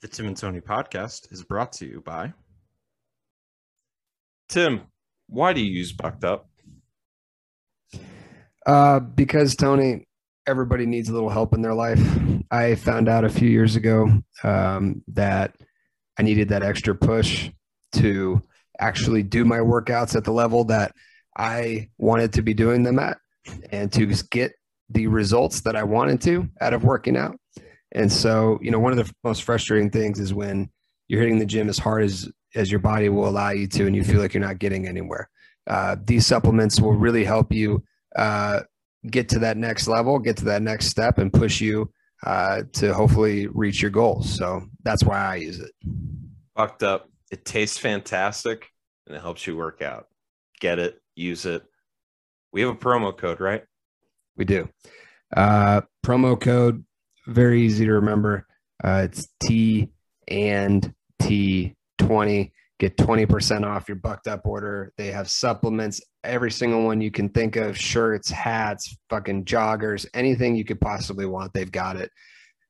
The Tim and Tony podcast is brought to you by Tim. Why do you use Bucked Up? Uh, because Tony, everybody needs a little help in their life. I found out a few years ago um, that I needed that extra push to actually do my workouts at the level that I wanted to be doing them at and to get the results that I wanted to out of working out. And so, you know, one of the most frustrating things is when you're hitting the gym as hard as as your body will allow you to, and you feel like you're not getting anywhere. Uh, these supplements will really help you uh, get to that next level, get to that next step, and push you uh, to hopefully reach your goals. So that's why I use it. Fucked Up. It tastes fantastic and it helps you work out. Get it, use it. We have a promo code, right? We do. Uh, promo code very easy to remember. Uh, it's T and T twenty. Get twenty percent off your bucked up order. They have supplements, every single one you can think of: shirts, hats, fucking joggers, anything you could possibly want. They've got it.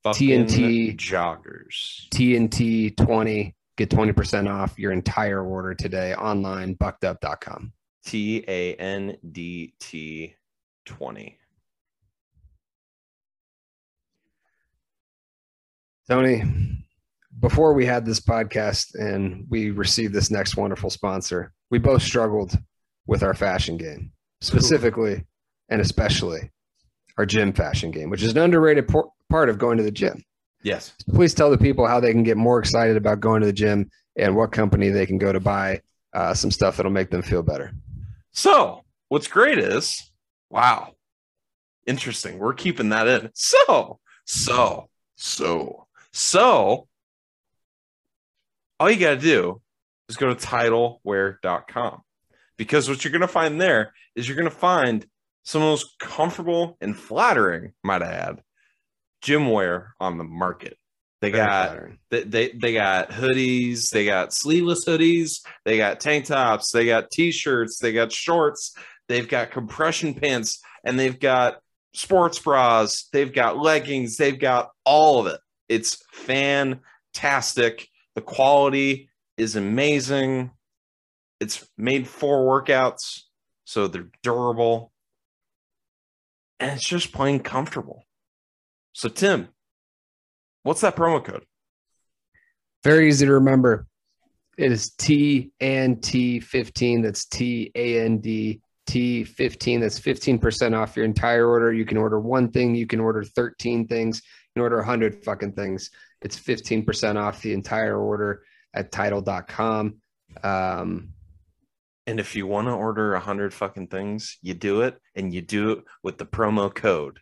Fucking TNT. joggers. TNT twenty. Get twenty percent off your entire order today online. Buckedup.com. T A N D T 20. Tony, before we had this podcast and we received this next wonderful sponsor, we both struggled with our fashion game, specifically and especially our gym fashion game, which is an underrated por- part of going to the gym. Yes. Please tell the people how they can get more excited about going to the gym and what company they can go to buy uh, some stuff that'll make them feel better. So, what's great is, wow, interesting. We're keeping that in. So, so, so, so, all you got to do is go to titleware.com because what you're going to find there is you're going to find some of the most comfortable and flattering, might I add, gym wear on the market. They Very got flattering. they, they they got hoodies, they got sleeveless hoodies, they got tank tops, they got t-shirts, they got shorts, they've got compression pants, and they've got sports bras, they've got leggings, they've got all of it. It's fantastic. The quality is amazing. It's made for workouts, so they're durable. And it's just plain comfortable. So Tim, what's that promo code? Very easy to remember. It is T and T fifteen. That's T A N D T fifteen. That's fifteen percent off your entire order. You can order one thing. You can order thirteen things. Can order hundred fucking things. It's fifteen percent off the entire order at title.com. Um, And if you want to order a hundred fucking things, you do it, and you do it with the promo code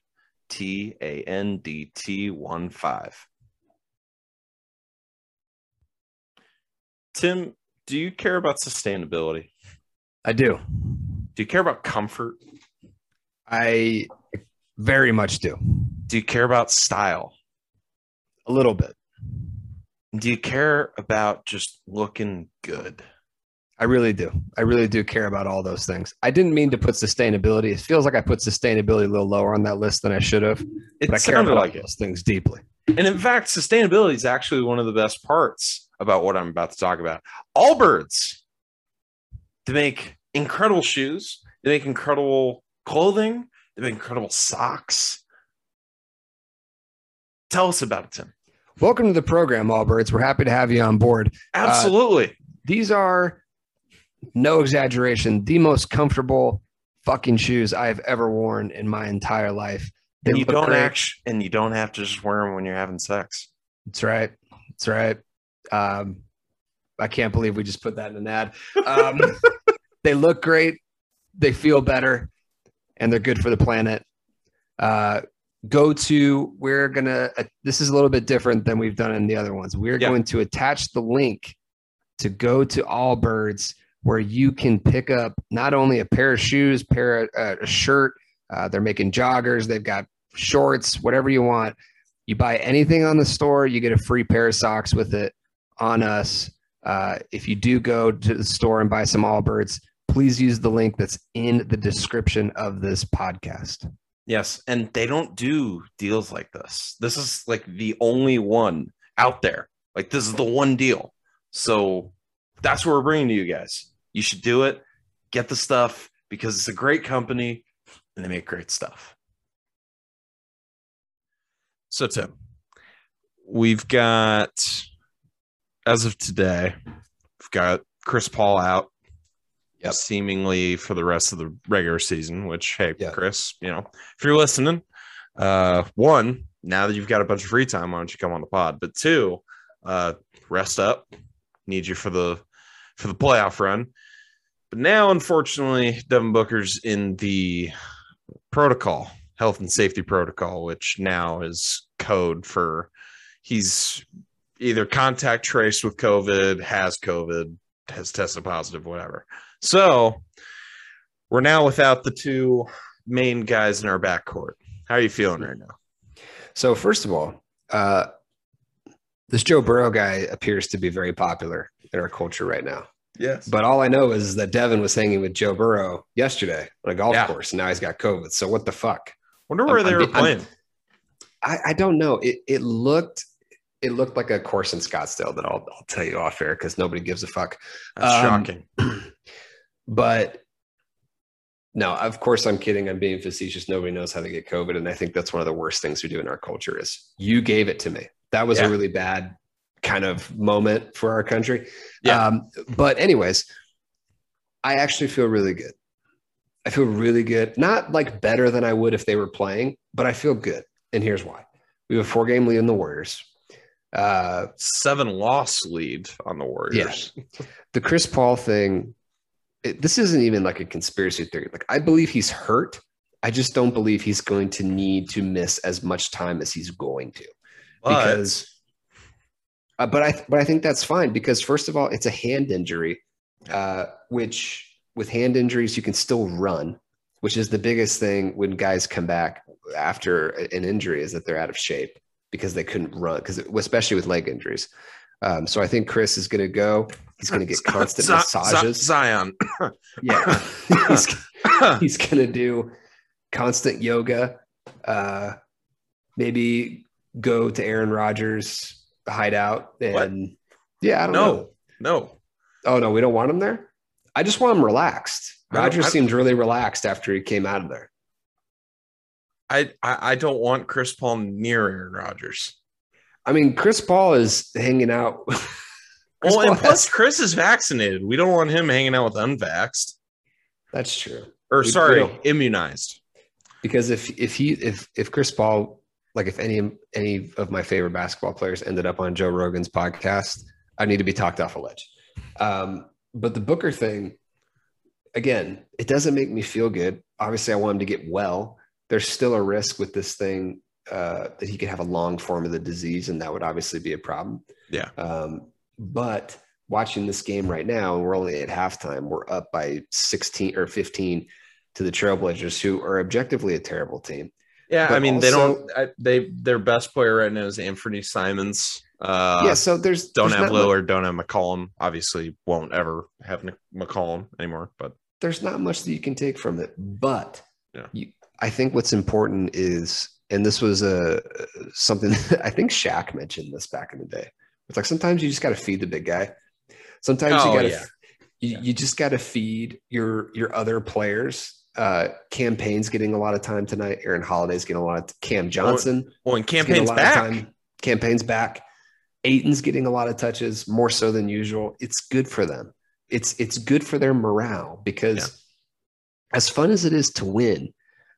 T A N D T one five. Tim, do you care about sustainability? I do. Do you care about comfort? I very much do. Do you care about style? A little bit. Do you care about just looking good? I really do. I really do care about all those things. I didn't mean to put sustainability. It feels like I put sustainability a little lower on that list than I should have. It But I care about like it. those things deeply. And in fact, sustainability is actually one of the best parts about what I'm about to talk about. Allbirds, they make incredible shoes, they make incredible clothing, they make incredible socks. Tell us about it, Tim. Welcome to the program, Allbirds. We're happy to have you on board. Absolutely. These are, no exaggeration, the most comfortable fucking shoes I have ever worn in my entire life. They and you don't act, and you don't have to just wear them when you're having sex. That's right. That's right. Um, I can't believe we just put that in an ad. Um, they look great. They feel better, and they're good for the planet. Uh, go to. We're gonna. Uh, this is a little bit different than we've done in the other ones. We're Yeah. going to attach the link to go to Allbirds, where you can pick up not only a pair of shoes, pair of, uh, a shirt. Uh, they're making joggers. They've got shorts, whatever you want. You buy anything on the store, you get a free pair of socks with it on us. Uh, if you do go to the store and buy some Allbirds, please use the link that's in the description of this podcast. Yes, and they don't do deals like this. This is like the only one out there Like this is the one deal. So that's what we're bringing to you guys. You should do it. Get the stuff because it's a great company and they make great stuff. So Tim, we've got as of today, we've got Chris Paul out. Yep. Seemingly for the rest of the regular season, which hey, Yeah. Chris, you know, if you're listening, uh one, now that you've got a bunch of free time, why don't you come on the pod? But two, uh rest up. Need you for the for the playoff run. But now, unfortunately, Devin Booker's in the protocol, health and safety protocol, which now is code for he's either contact traced with COVID, has COVID, has tested positive, whatever. So we're now without the two main guys in our backcourt. How are you feeling right now? So first of all, uh, this Joe Burrow guy appears to be very popular in our culture right now. Yes. But all I know is that Devin was hanging with Joe Burrow yesterday on a golf Yeah. course, and now he's got COVID. So what the fuck? Wonder where I'm- they I'm were playing. I, I don't know. It it looked it looked like a course in Scottsdale that I'll I'll tell you off air because nobody gives a fuck. That's um, shocking. But no, of course I'm kidding. I'm being facetious. Nobody knows how to get COVID, and I think that's one of the worst things we do in our culture. Is you gave it to me. That was Yeah. a really bad kind of moment for our country. Yeah. Um, but anyways, I actually feel really good. I feel really good. Not like better than I would if they were playing, but I feel good. And here's why: we have a four game lead in the Warriors. Uh, Seven loss lead on the Warriors. the Chris Paul thing, it, this isn't even like a conspiracy theory. Like, I believe he's hurt. I just don't believe he's going to need to miss as much time as he's going to. But- Because, uh, but I, but I think that's fine because first of all, it's a hand injury, uh, which with hand injuries you can still run, which is the biggest thing when guys come back after an injury is that they're out of shape because they couldn't run because especially with leg injuries. Um, so I think Chris is going to go. He's going to get constant Z- Z- massages. Zion. Yeah, he's, he's going to do constant yoga. Uh, maybe go to Aaron Rodgers' hideout and yeah, I don't know. no, no. Oh no, we don't want him there. I just want him relaxed. Rodgers seemed really relaxed after he came out of there. I, I I don't want Chris Paul near Aaron Rodgers. I mean, Chris Paul is hanging out. Well, and plus has- Chris is vaccinated. We don't want him hanging out with unvaxxed. that's true. Or We- we sorry, don't. immunized. because if if he if if Chris Paul like if any any of my favorite basketball players ended up on Joe Rogan's podcast, I need to be talked off a ledge. Um, but the Booker thing, again, it doesn't make me feel good. Obviously, I want him to get well. There's still a risk with this thing uh, that he could have a long form of the disease, and that would obviously be a problem. Yeah. Um, but watching this game right now, we're only at halftime. We're up by 16 or 15 to the Trailblazers, who are objectively a terrible team. Yeah, But I mean they don't. I, they their best player right now is Anthony Simons. Uh, yeah, so there's don't there's have Lillard, don't have McCollum. Obviously, won't ever have McCollum anymore. But there's not much that you can take from it. But Yeah. you, I think what's important is, and this was a something I think Shaq mentioned this back in the day. It's like sometimes you just got to feed the big guy. Sometimes Oh, you got to, yeah. you, you just got to feed your your other players. Uh, Cam Payne's getting a lot of time tonight. Aaron Holiday's getting a lot of Cam Johnson. well, and is getting a Cam Payne's back. Cam Payne's back. Ayton's getting a lot of touches, more so than usual. It's good for them. It's it's good for their morale because Yeah. as fun as it is to win,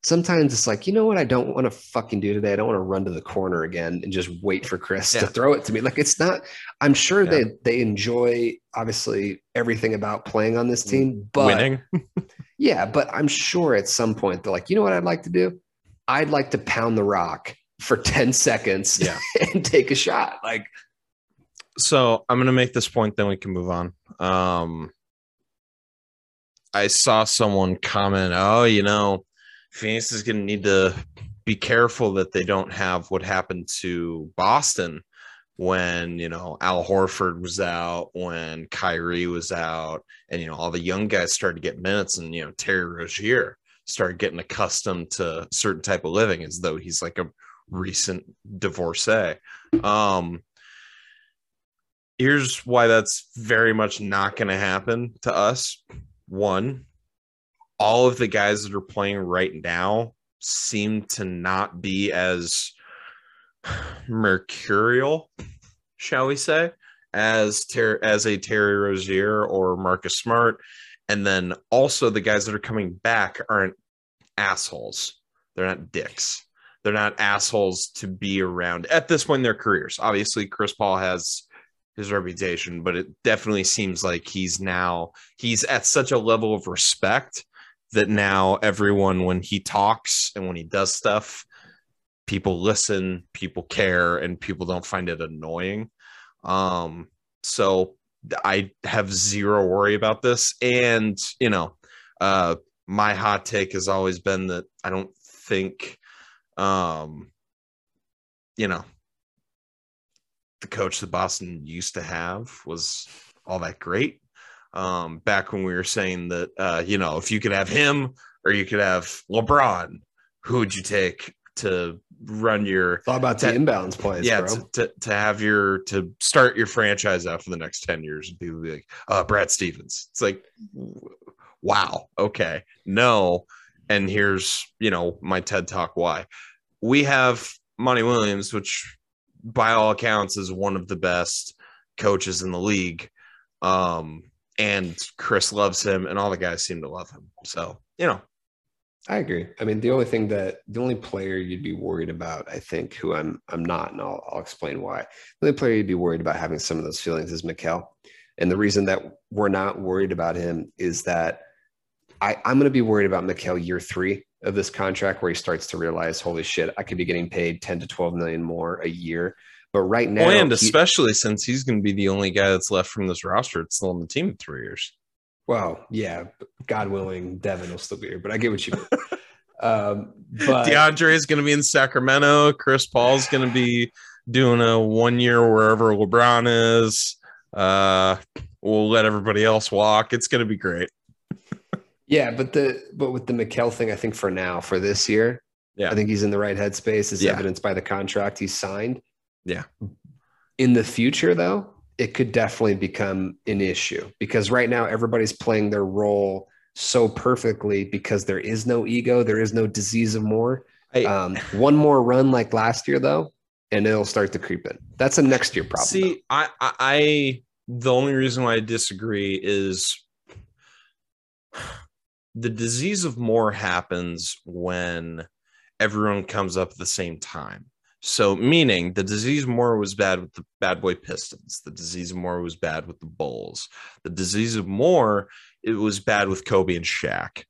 sometimes it's like, you know what I don't want to fucking do today? I don't want to run to the corner again and just wait for Chris Yeah. to throw it to me. Like it's not, I'm sure Yeah. they they enjoy obviously everything about playing on this team, but Winning. yeah, but I'm sure at some point they're like, you know what I'd like to do? I'd like to pound the rock for 10 seconds Yeah. and take a shot. Like, so I'm gonna make this point, then we can move on. Um, I saw someone comment, "Oh, you know, Phoenix is gonna need to be careful that they don't have what happened to Boston when you know Al Horford was out, when Kyrie was out, and you know all the young guys started to get minutes, and you know Terry Rozier started getting accustomed to certain type of living as though he's like a recent divorcee." Um, here's why that's very much not going to happen to us. One, all of the guys that are playing right now seem to not be as mercurial, shall we say, as ter- as a Terry Rozier or Marcus Smart. And then also the guys that are coming back aren't assholes. They're not dicks. They're not assholes to be around at this point in their careers. Obviously, Chris Paul has his reputation, but it definitely seems like he's now he's at such a level of respect that now everyone when he talks and when he does stuff, people listen, people care, and people don't find it annoying. Um, so I have zero worry about this. And you know, uh my hot take has always been that I don't think um you know the coach that Boston used to have was all that great. Um, back when we were saying that, uh, you know, if you could have him or you could have LeBron, who would you take to run your thought about the inbounds plays? Yeah, bro. to, to, to have your to start your franchise out for the next 10 years and people be like, uh, Brad Stevens. It's like wow, okay, no. And here's, you know, my TED talk why. We have Monty Williams, which by all accounts is one of the best coaches in the league. Um, and Chris loves him, and all the guys seem to love him. So, you know, I agree. I mean, the only thing that the only player you'd be worried about, I think, who I'm I'm not, and I'll, I'll explain why. The only player you'd be worried about having some of those feelings is Mikal. And the reason that we're not worried about him is that I, I'm going to be worried about Mikal year three of this contract where he starts to realize, holy shit, I could be getting paid 10 to 12 million more a year. But right now, and he- especially since he's going to be the only guy that's left from this roster that's still on the team in three years. well, yeah, God willing, Devin will still be here, but I get what you mean. um, but DeAndre is going to be in Sacramento. Chris Paul's going to be doing a one year wherever LeBron is. Uh, we'll let everybody else walk. It's going to be great. yeah, but the but with the Mikal thing, I think for now, for this year, Yeah. I think he's in the right headspace, as Yeah. evidenced by the contract he signed. Yeah. In the future, though, it could definitely become an issue because right now everybody's playing their role so perfectly because there is no ego, there is no disease of more. I- Um, one more run like last year, though, and it'll start to creep in. That's a next year problem. See, I, I, I, the only reason why I disagree is the disease of more happens when everyone comes up at the same time. So, meaning the disease more was bad with the bad boy Pistons. The disease more was bad with the Bulls. The disease of more it was bad with Kobe and Shaq.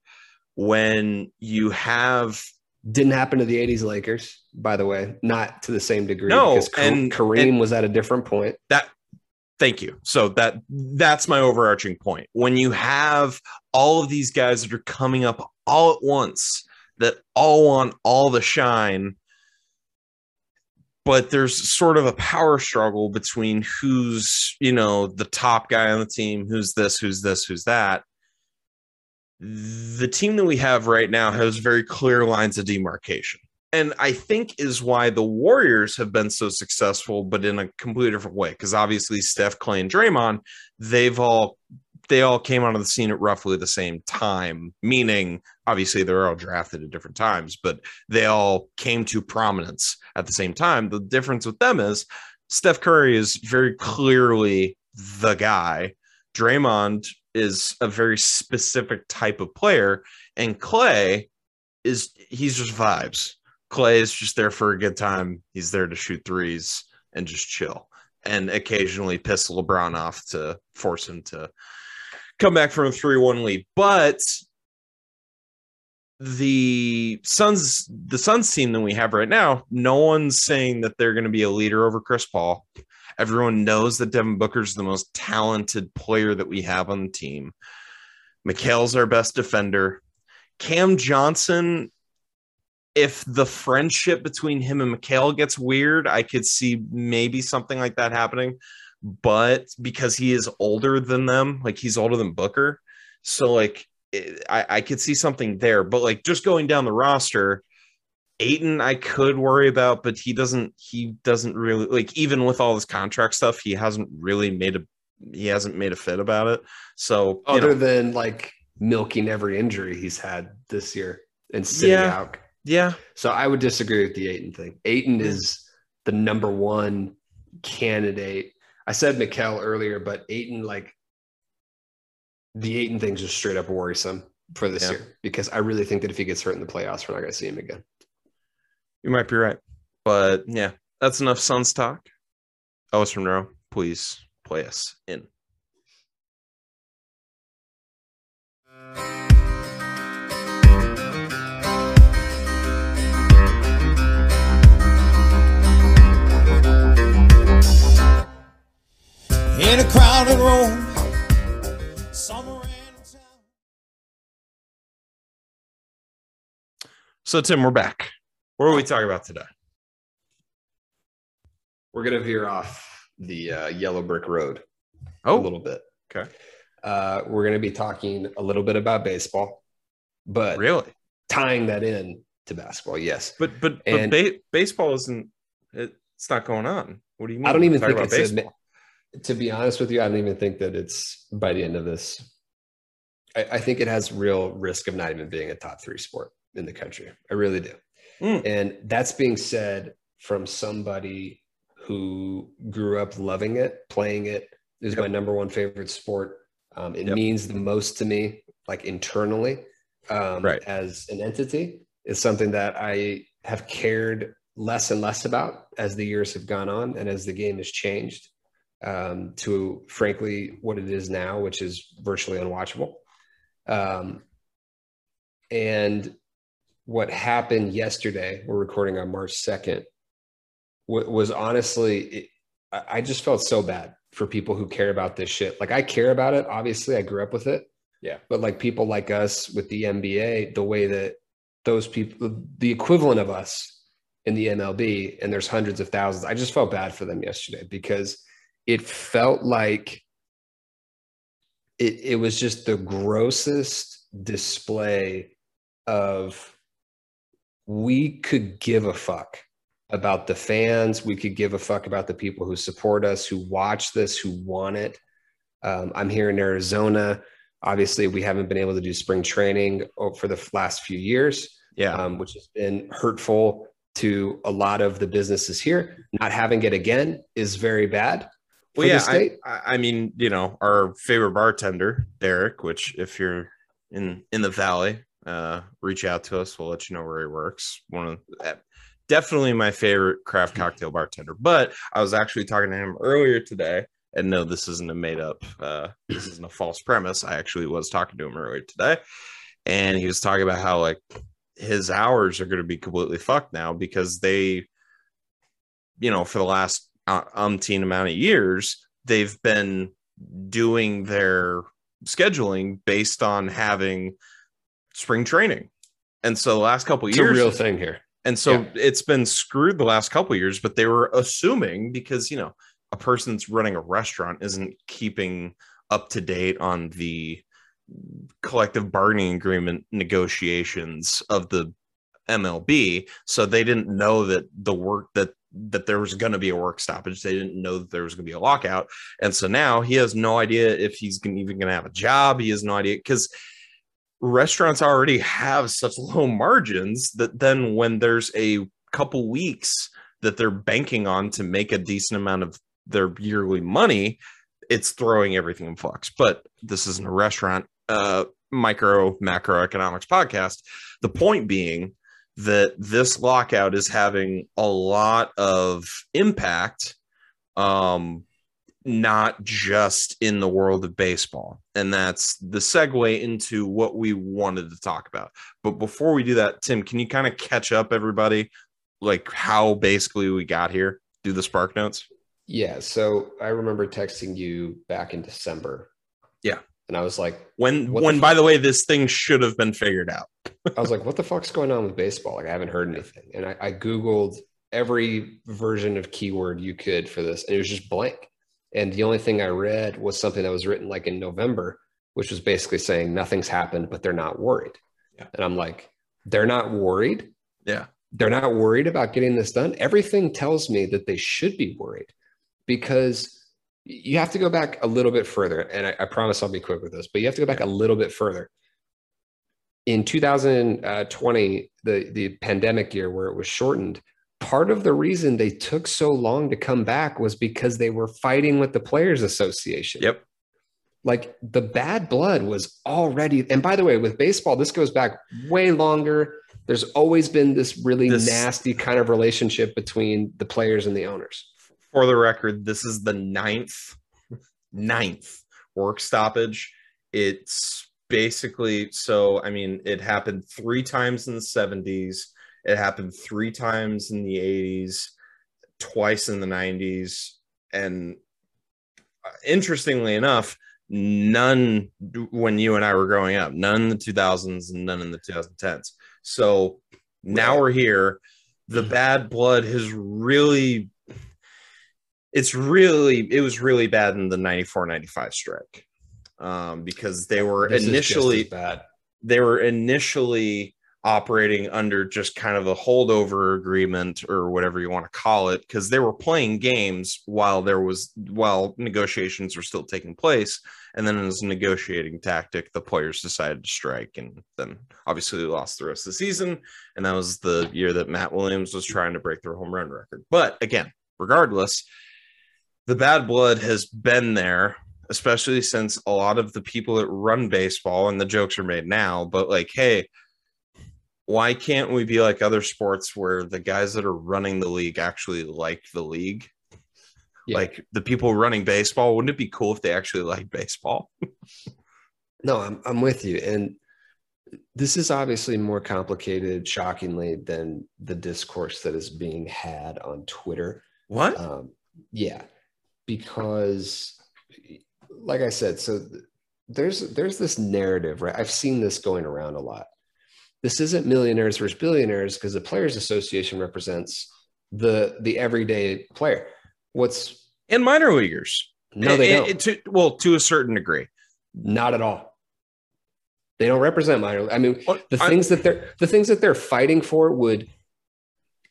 When you have Didn't happen to the 80s Lakers, by the way, not to the same degree No, because Ka- and- Kareem and- was at a different point. that thank you so that that's my overarching point when you have all of these guys that are coming up all at once that all want all the shine but there's sort of a power struggle between who's you know the top guy on the team who's this who's this who's that the team that we have right now has very clear lines of demarcation and I think is why the Warriors have been so successful, but in a completely different way. Because obviously Steph, Clay, and Draymond, they've all they all came onto the scene at roughly the same time. Meaning, obviously, they're all drafted at different times, but they all came to prominence at the same time. The difference with them is Steph Curry is very clearly the guy. Draymond is a very specific type of player, and Clay is he's just vibes. Clay is just there for a good time. He's there to shoot threes and just chill and occasionally piss LeBron off to force him to come back from a 3 1 lead. But the Suns, the Suns team that we have right now, no one's saying that they're going to be a leader over Chris Paul. Everyone knows that Devin Booker's the most talented player that we have on the team. Mikal's our best defender. Cam Johnson if the friendship between him and Mikhail gets weird, I could see maybe something like that happening. But because he is older than them, like he's older than Booker, so like it, I, I could see something there. But like just going down the roster, Ayton, I could worry about, but he doesn't. He doesn't really like even with all this contract stuff. He hasn't really made a. He hasn't made a fit about it. So Other know, than like milking every injury he's had this year and sitting Yeah. out. yeah, So I would disagree with the Ayton thing. Ayton Yeah. Hmm. is the number one candidate. I said Mikal earlier, but Ayton, like the Ayton thing's just straight up worrisome for this Yeah. year because I really think that if he gets hurt in the playoffs, we're not going to see him again. you might be right. But yeah, that's enough Suns talk. Ellis Monroe, please play us in. So Tim, we're back. What are we talking about today? We're going to veer off the uh, yellow brick road a Oh, little bit. okay. Uh, we're going to be talking a little bit about baseball, but really? tying that in to basketball. Yes. But but but ba- baseball isn't, it's not going on. What do you mean? I don't even think it's a, to be honest with you, I don't even think that it's by the end of this. I, I think it has real risk of not even being a top three sport in the country. I really do. Mm. And that's being said from somebody who grew up loving it, playing it. It is Yep. my number one favorite sport. Um, it Yep. means the most to me, like internally, um, Right. as an entity. Is something that I have cared less and less about as the years have gone on and as the game has changed um, to frankly what it is now, which is virtually unwatchable. Um, and what happened yesterday, we're recording on March 2nd, was honestly, it, I I just felt so bad for people who care about this shit. Like I care about it. Obviously, I grew up with it. Yeah. But like people like us with the NBA, the way that those people, the equivalent of us in the MLB, and there's hundreds of thousands, I just felt bad for them yesterday because it felt like it, it was just the grossest display of we could give a fuck about the fans. We could give a fuck about the people who support us, who watch this, who want it. Um, I'm here in Arizona. Obviously, we haven't been able to do spring training for the last few years, Yeah. um, which has been hurtful to a lot of the businesses here. Not having it again is very bad. Well, yeah, the state. I, I I mean, you know, our favorite bartender, Derek, which if you're in in the valley, uh, reach out to us. We'll let you know where he works. One of uh, definitely my favorite craft cocktail bartender. But I was actually talking to him earlier today, and no, this isn't a made up. Uh, this isn't a false premise. I actually was talking to him earlier today, and he was talking about how like his hours are going to be completely fucked now because they, you know, for the last uh, umpteen amount of years, they've been doing their scheduling based on having spring training. And so the last couple It's a years, real thing here. and so Yeah. it's been screwed the last couple of years, but they were assuming because, you know, a person that's running a restaurant isn't keeping up to date on the collective bargaining agreement negotiations of the MLB. So they didn't know that the work that that there was going to be a work stoppage. They didn't know that there was going to be a lockout. And so now he has no idea if he's gonna, even going to have a job. He has no idea because restaurants already have such low margins that then when there's a couple weeks that they're banking on to make a decent amount of their yearly money, it's throwing everything in flux. But this isn't a restaurant uh, micro macroeconomics podcast. The point being that this lockout is having a lot of impact um not just in the world of baseball and that's the segue into what we wanted to talk about but before we do that tim can you kind of catch up everybody like how basically we got here do the spark notes Yeah. So I remember texting you back in December. Yeah. And I was like, when What the when by the way this thing should have been figured out I was like, what the fuck's going on with baseball? Like, I haven't heard anything. And I, I Googled every version of keyword you could for this, and it was just blank. And the only thing I read was something that was written like in November, which was basically saying nothing's happened, but they're not worried. Yeah. And I'm like, they're not worried. Yeah. they're not worried about getting this done. Everything tells me that they should be worried because you have to go back a little bit further. And I, I promise I'll be quick with this, but you have to go back a little bit further. In 2020, uh, the, the pandemic year where it was shortened, part of the reason they took so long to come back was because they were fighting with the Players Association. Yep. Like the bad blood was already, and by the way, with baseball, this goes back way longer. There's always been this really This- nasty kind of relationship between the players and the owners. For the record, this is the ninth, ninth work stoppage. It's basically so. I mean, it happened three times in the seventies. It happened three times in the eighties, twice in the nineties, and uh, interestingly enough, none when you and I were growing up, none in the 2000s and none in the 2010s. So now we're here. The bad blood has really, it's really, it was really bad in the 94 95 strike um, because they were This initially, bad. they were initially operating under just kind of a holdover agreement or whatever you want to call it because they were playing games while there was while negotiations were still taking place. And then as a negotiating tactic the players decided to strike and then obviously they lost the rest of the season. And that was the year that Matt Williams was trying to break their home run record. But again regardless the bad blood has been there especially since a lot of the people that run baseball and the jokes are made now but like hey why can't we be like other sports where the guys that are running the league actually like the league Yeah. like the people running baseball wouldn't it be cool if they actually like baseball No, I'm I'm with you. And this is obviously more complicated, shockingly, than the discourse that is being had on Twitter. what Um, yeah, because, like I said, so th- there's there's this narrative, right? I've seen this going around a lot. This isn't millionaires versus billionaires because the Players Association represents the the everyday player. What's and minor leaguers no, they don't. to, well to a certain degree Not at all. They don't represent minor. I mean, the I- things that they're the things that they're fighting for would,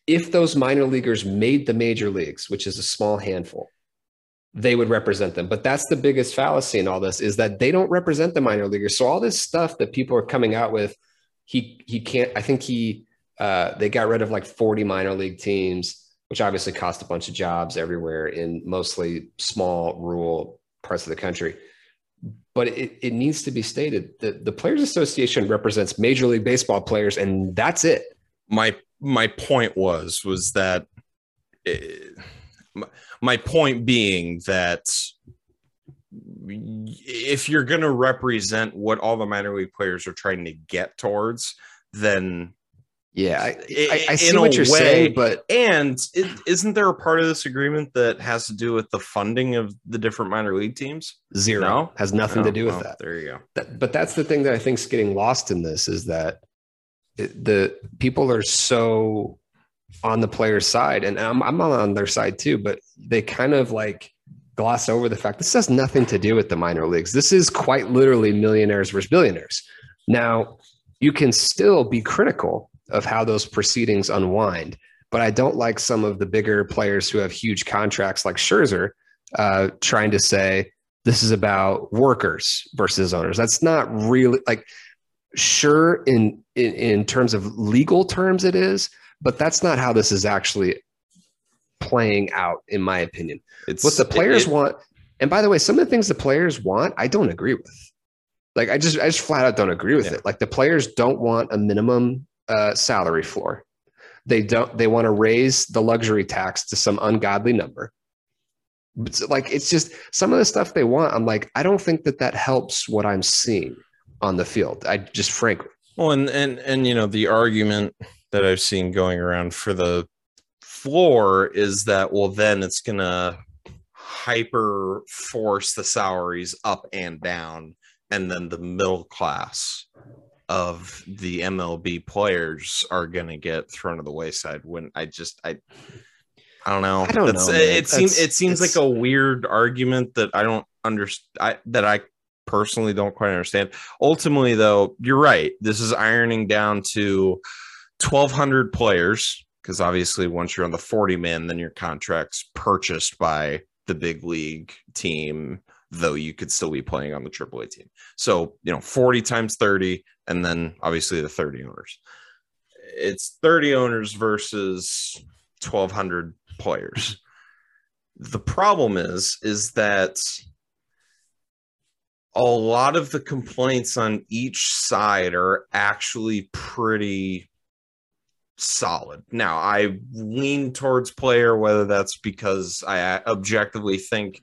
if those minor leaguers made the major leagues, which is a small handful, they would represent them. But that's the biggest fallacy in all this is that they don't represent the minor leaguers. So all this stuff that people are coming out with, he he can't. I think he uh, they got rid of like forty minor league teams, which obviously cost a bunch of jobs everywhere in mostly small rural parts of the country but it, it needs to be stated that the players association represents major league baseball players and that's it my my point was was that eh, my, my point being that if you're going to represent what all the minor league players are trying to get towards then yeah i, I, I see what you're way- saying but and is isn't there a part of this agreement that has to do with the funding of the different minor league teams zero No? has nothing to Oh, do with well, that. there you go that but that's the thing that i think is getting lost in this is that it, the people are so on the player's side and I'm, I'm on their side too but they kind of like gloss over the fact this has nothing to do with the minor leagues. This is quite literally millionaires versus billionaires. Now you can still be critical of how those proceedings unwind but i don't like some of the bigger players who have huge contracts like scherzer uh, trying to say this is about workers versus owners. That's not really like sure in, in in terms of legal terms it is but that's not how this is actually playing out in my opinion. It's what the players it- want and by the way some of the things the players want i don't agree with. Like i just i just flat out don't agree with Yeah. it. Like the players don't want a minimum uh, salary floor. They don't they want to raise the luxury tax to some ungodly number. But like it's just some of the stuff they want i'm like i don't think that that helps what i'm seeing on the field. I just frankly. Well, and and and you know the argument that I've seen going around for the floor is that well then it's gonna hyper force the salaries up and down, and then the middle class of the MLB players are gonna get thrown to the wayside. When I just I I don't know. I don't That's- know, man. It seems it seems like a weird argument that I don't understand. That I personally don't quite understand ultimately though you're right this is ironing down to 1,200 players, because obviously once you're on the 40 man, then your contract's purchased by the big league team, though you could still be playing on the AAA team. So, you know, 40 times 30, and then obviously the 30 owners. It's 30 owners versus 1,200 players. The problem is, is that a lot of the complaints on each side are actually pretty solid. Now, I lean towards player, whether that's because I objectively think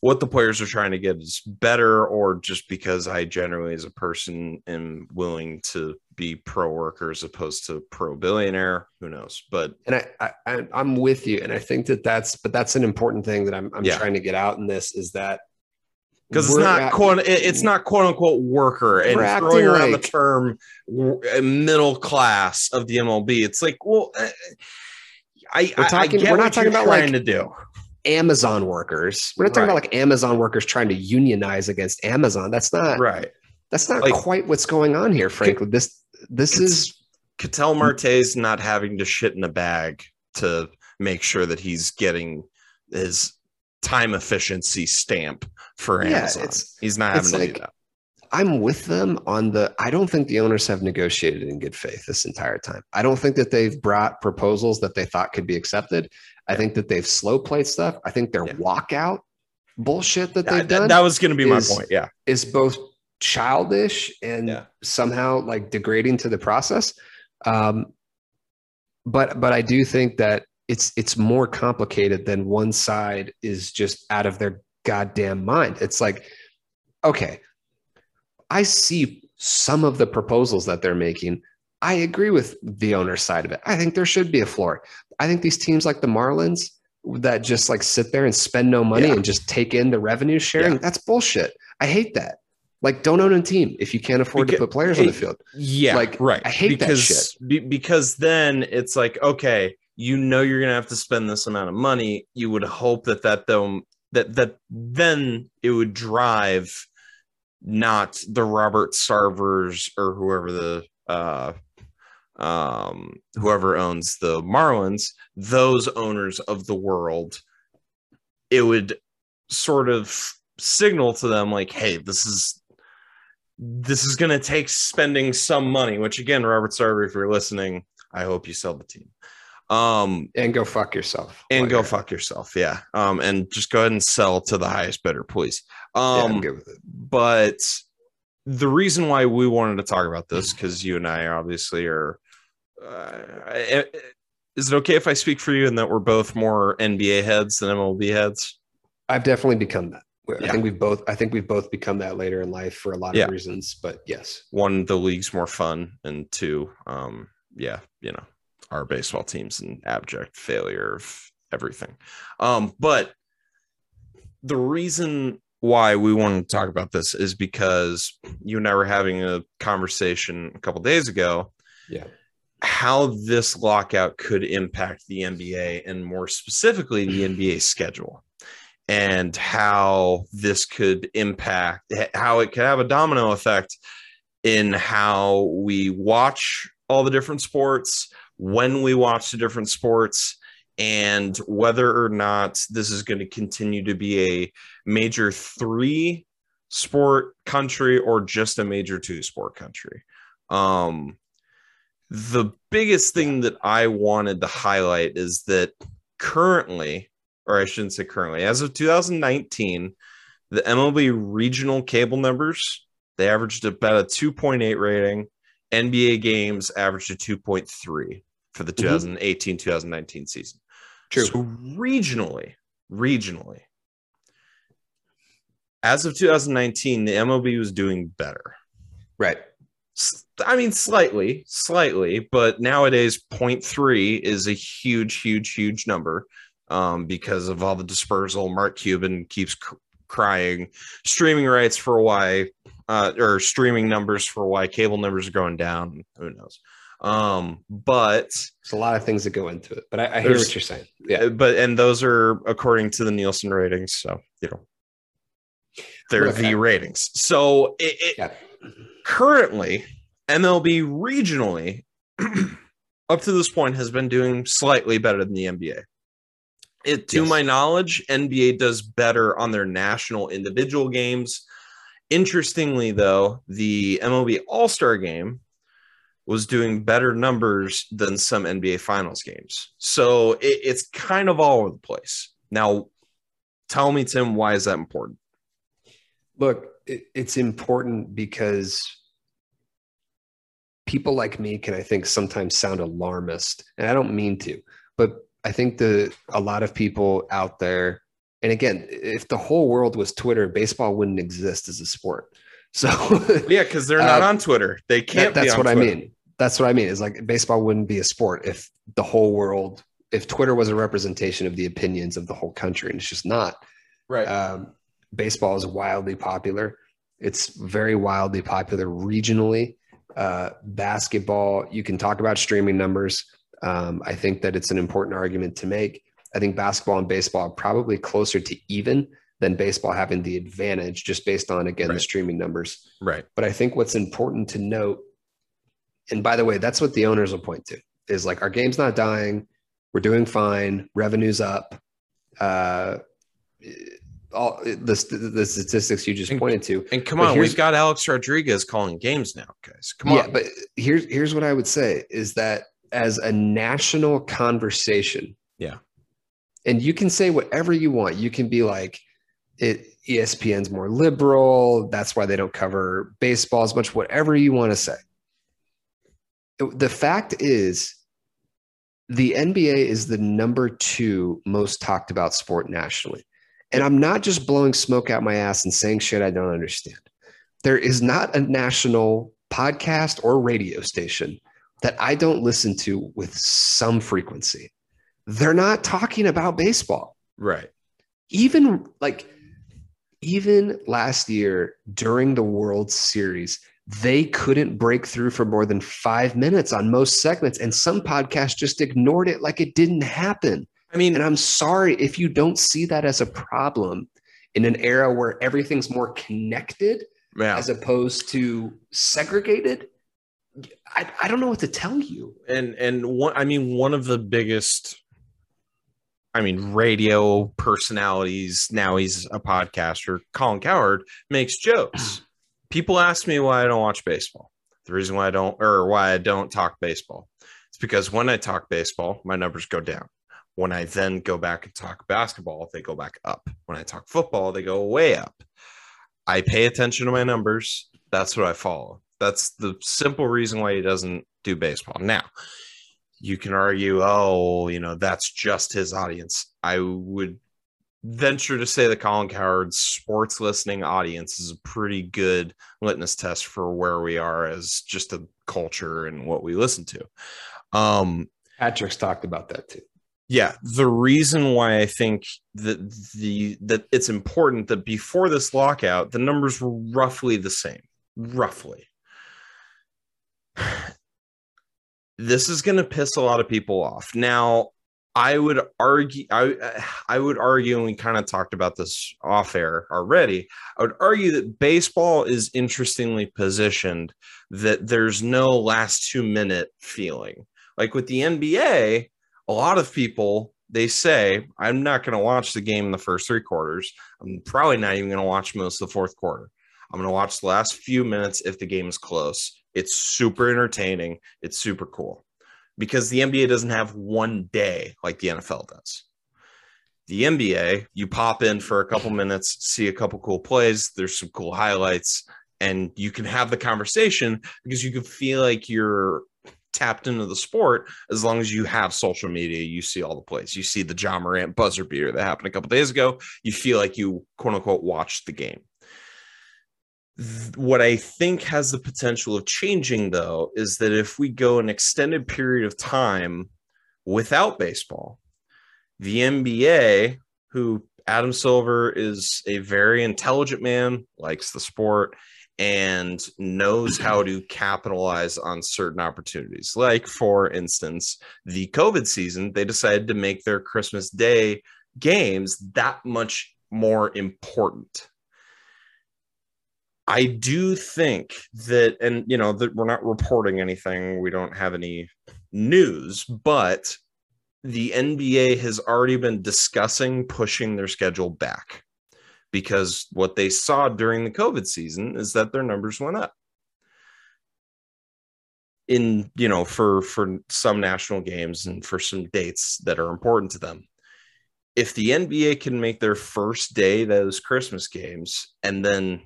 what the players are trying to get is better, or just because I generally, as a person, am willing to be pro worker as opposed to pro billionaire. Who knows? But and I, I I'm with you, and I think that that's but that's an important thing that I'm I'm Yeah. trying to get out in this is that because it's not act- quote it's not quote unquote worker and throwing around like- the term middle class of the MLB. It's like, well, uh, I, We're I- I talking- get we're not what talking about, trying like- to do. Amazon workers. We're not talking Right. about like Amazon workers trying to unionize against Amazon. That's not Right. that's not Like- quite what's going on here, frankly. This this is Ketel Marte's not having to shit in a bag to make sure that he's getting his time efficiency stamp for Yeah, Amazon. he's not having to like- do that. I'm with them on the I don't think the owners have negotiated in good faith this entire time. I don't think that they've brought proposals that they thought could be accepted. I think that they've slow played stuff. I think their Yeah. walkout bullshit that That, they've done that was going to be my point. Yeah. is both childish and Yeah. somehow like degrading to the process. Um, but but I do think that it's it's more complicated than one side is just out of their goddamn mind. It's like, okay, I see some of the proposals that they're making. I agree with the owner's side of it. I think there should be a floor. I think these teams like the Marlins that just like sit there and spend no money Yeah. and just take in the revenue sharing, Yeah. that's bullshit. I hate that. Like, don't own a team if you can't afford Beca- to put players on the field. Yeah, Like, right. I hate that because, be- because then it's like, okay, you know, you're gonna have to spend this amount of money. You would hope that that though that that then it would drive not the Robert Sarvers or whoever the uh um whoever owns the Marlins, those owners of the world, it would sort of signal to them like, hey, this is this is going to take spending some money which again robert sarver if you're listening i hope you sell the team um And go fuck yourself. and go fuck yourself yeah um and just go ahead and sell to the highest bidder please um it. but the reason why we wanted to talk about this because you and i obviously are uh, is it okay if i speak for you and that we're both more nba heads than mlb heads I've definitely become that. I Yeah. think we've both. I think we've both become that later in life for a lot Yeah. of reasons. But yes, one the league's more fun and two um yeah you know our baseball teams an abject failure of everything. Um but the reason why we wanted to talk about this is because you and I were having a conversation a couple days ago. Yeah, how this lockout could impact the NBA and more specifically the NBA schedule and how this could impact how it could have a domino effect in how we watch all the different sports when we watch the different sports and whether or not this is going to continue to be a major 3 sport country or just a major 2 sport country um the biggest thing that I wanted to highlight is that currently, or I shouldn't say currently, as of 2019, the MLB regional cable numbers they averaged about a 2.8 rating. NBA games averaged a 2.3 for the 2018 2019 season. true. So regionally, regionally, as of 2019, the MLB was doing better. right. I mean, slightly, slightly, but nowadays 0.3 is a huge, huge, huge number um, because of all the dispersal. Mark Cuban keeps crying streaming rights for why, uh, or streaming numbers for why cable numbers are going down. Who knows? Um, but it's a lot of things that go into it, but I, I hear what you're saying. Yeah, uh, but and those are according to the Nielsen ratings, so you know they're Look, the I- ratings. So it, it, yeah, currently MLB regionally up to this point has been doing slightly better than the NBA. It, to Yes. my knowledge, NBA does better on their national individual games. Interestingly, though, the MLB All Star game was doing better numbers than some NBA Finals games. So it, it's kind of all over the place. Now, tell me, Tim, why is that important? Look, it, it's important because people like me can, I think, sometimes sound alarmist, and I don't mean to, but I think the a lot of people out there, and again, if the whole world was Twitter, baseball wouldn't exist as a sport. So Yeah, because they're not Uh, on Twitter. They can't. that- be that's what I mean. That's what I mean. Is like baseball wouldn't be a sport if the whole world, if Twitter was a representation of the opinions of the whole country, and it's just not. Right. Um, baseball is wildly popular. It's very wildly popular regionally. Uh, basketball, you can talk about streaming numbers. Um, I think that it's an important argument to make. I think basketball and baseball are probably closer to even than baseball having the advantage just based on, again, the streaming numbers. right. But I think what's important to note, and by the way, that's what the owners will point to is like our game's not dying, we're doing fine, revenue's up. Uh, all the, the statistics you just And- pointed to. And come But on, we've got Alex Rodriguez calling games now, guys. Come yeah, on. but here's here's what I would say is that as a national conversation, Yeah. and you can say whatever you want. You can be like, it ESPN's more liberal. That's why they don't cover baseball as much. Whatever you want to say. The fact is, the NBA is the number two most talked about sport nationally. And I'm not just blowing smoke out my ass and saying shit I don't understand. There is not a national podcast or radio station that I don't listen to with some frequency. They're not talking about baseball. right. Even like, even last year during the World Series, they couldn't break through for more than five minutes on most segments. And some podcasts just ignored it like it didn't happen. I mean, And I'm sorry if you don't see that as a problem in an era where everything's more connected yeah. as opposed to segregated. I, I don't know what to tell you. and and one i mean one of the biggest i mean radio personalities now he's a podcaster colin cowherd makes jokes. People ask me why i don't watch baseball. The reason why i don't or why i don't talk baseball. It's because when i talk baseball my numbers go down. When i then go back and talk basketball they go back up. When i talk football they go way up. I pay attention to my numbers. That's what i follow that's the simple reason why he doesn't do baseball now you can argue, oh, you know, that's just his audience. I would venture to say the Colin Cowherd sports listening audience is a pretty good litmus test for where we are as just a culture and what we listen to. Um, Patrick's talked about that too. yeah, the reason why I think that the that it's important that before this lockout, the numbers were roughly the same. Roughly. This is going to piss a lot of people off. Now, I would argue I I would argue and we kind of talked about this off air already. I would argue that baseball is interestingly positioned that there's no last 2 minute feeling. Like with the NBA, a lot of people they say i'm not going to watch the game in the first three quarters i'm probably not even going to watch most of the fourth quarter i'm going to watch the last few minutes if the game is close it's super entertaining. It's super cool. Because the nba doesn't have one day like the nfl does. The nba you pop in for a couple minutes see a couple cool plays there's some cool highlights and you can have the conversation because you can feel like you're tapped into the sport as long as you have social media you see all the plays you see the ja morant buzzer beater that happened a couple days ago you feel like you quote unquote watched the game What i think has the potential of changing though is that if we go an extended period of time without baseball the nba who adam silver is a very intelligent man likes the sport and knows how to capitalize on certain opportunities. Like, for instance, the COVID season, they decided to make their Christmas Day games that much more important. I do think that, and you know, that we're not reporting anything. We don't have any news, but the NBA has already been discussing pushing their schedule back because what they saw during the COVID season is that their numbers went up. In, you know, for for some national games and for some dates that are important to them. If the NBA can make their first day those Christmas games and then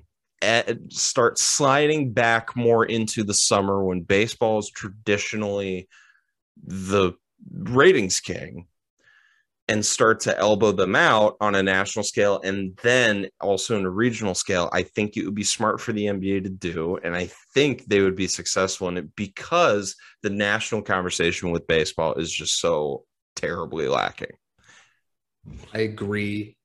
start sliding back more into the summer when baseball is traditionally the ratings king and start to elbow them out on a national scale and then also in a regional scale, I think it would be smart for the NBA to do. And I think they would be successful in it because the national conversation with baseball is just so terribly lacking. I agree.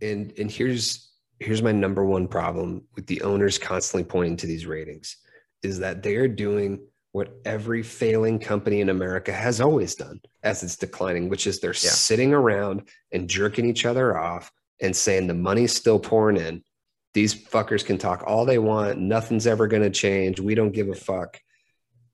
And and here's here's my number one problem with the owners constantly pointing to these ratings is that they are doing what every failing company in America has always done as it's declining, which is they're yeah. sitting around and jerking each other off and saying the money's still pouring in. These fuckers can talk all they want. Nothing's ever going to change. We don't give a fuck.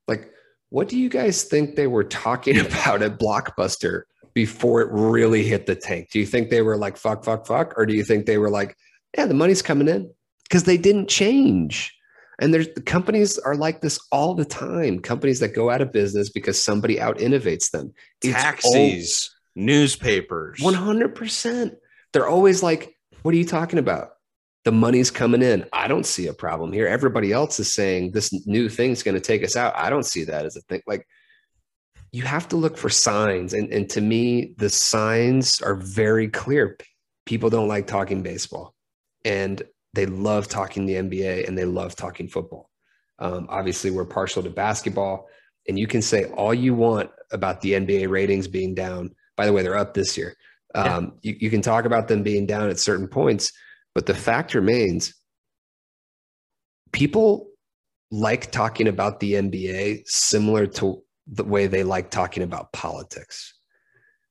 Like, what do you guys think they were talking about at Blockbuster before it really hit the tank? Do you think they were like, fuck, fuck, fuck? Or do you think they were like, yeah, the money's coming in? Because they didn't change. And there's the companies are like this all the time. Companies that go out of business because somebody out innovates them. Taxis, all, newspapers. 100%. They're always like, what are you talking about? The money's coming in. I don't see a problem here. Everybody else is saying this new thing's going to take us out. I don't see that as a thing. Like, you have to look for signs. And, and to me, the signs are very clear. People don't like talking baseball. And they love talking the NBA and they love talking football. Um, obviously, we're partial to basketball, and you can say all you want about the NBA ratings being down. By the way, they're up this year. Um, yeah. you, you can talk about them being down at certain points, but the fact remains people like talking about the NBA similar to the way they like talking about politics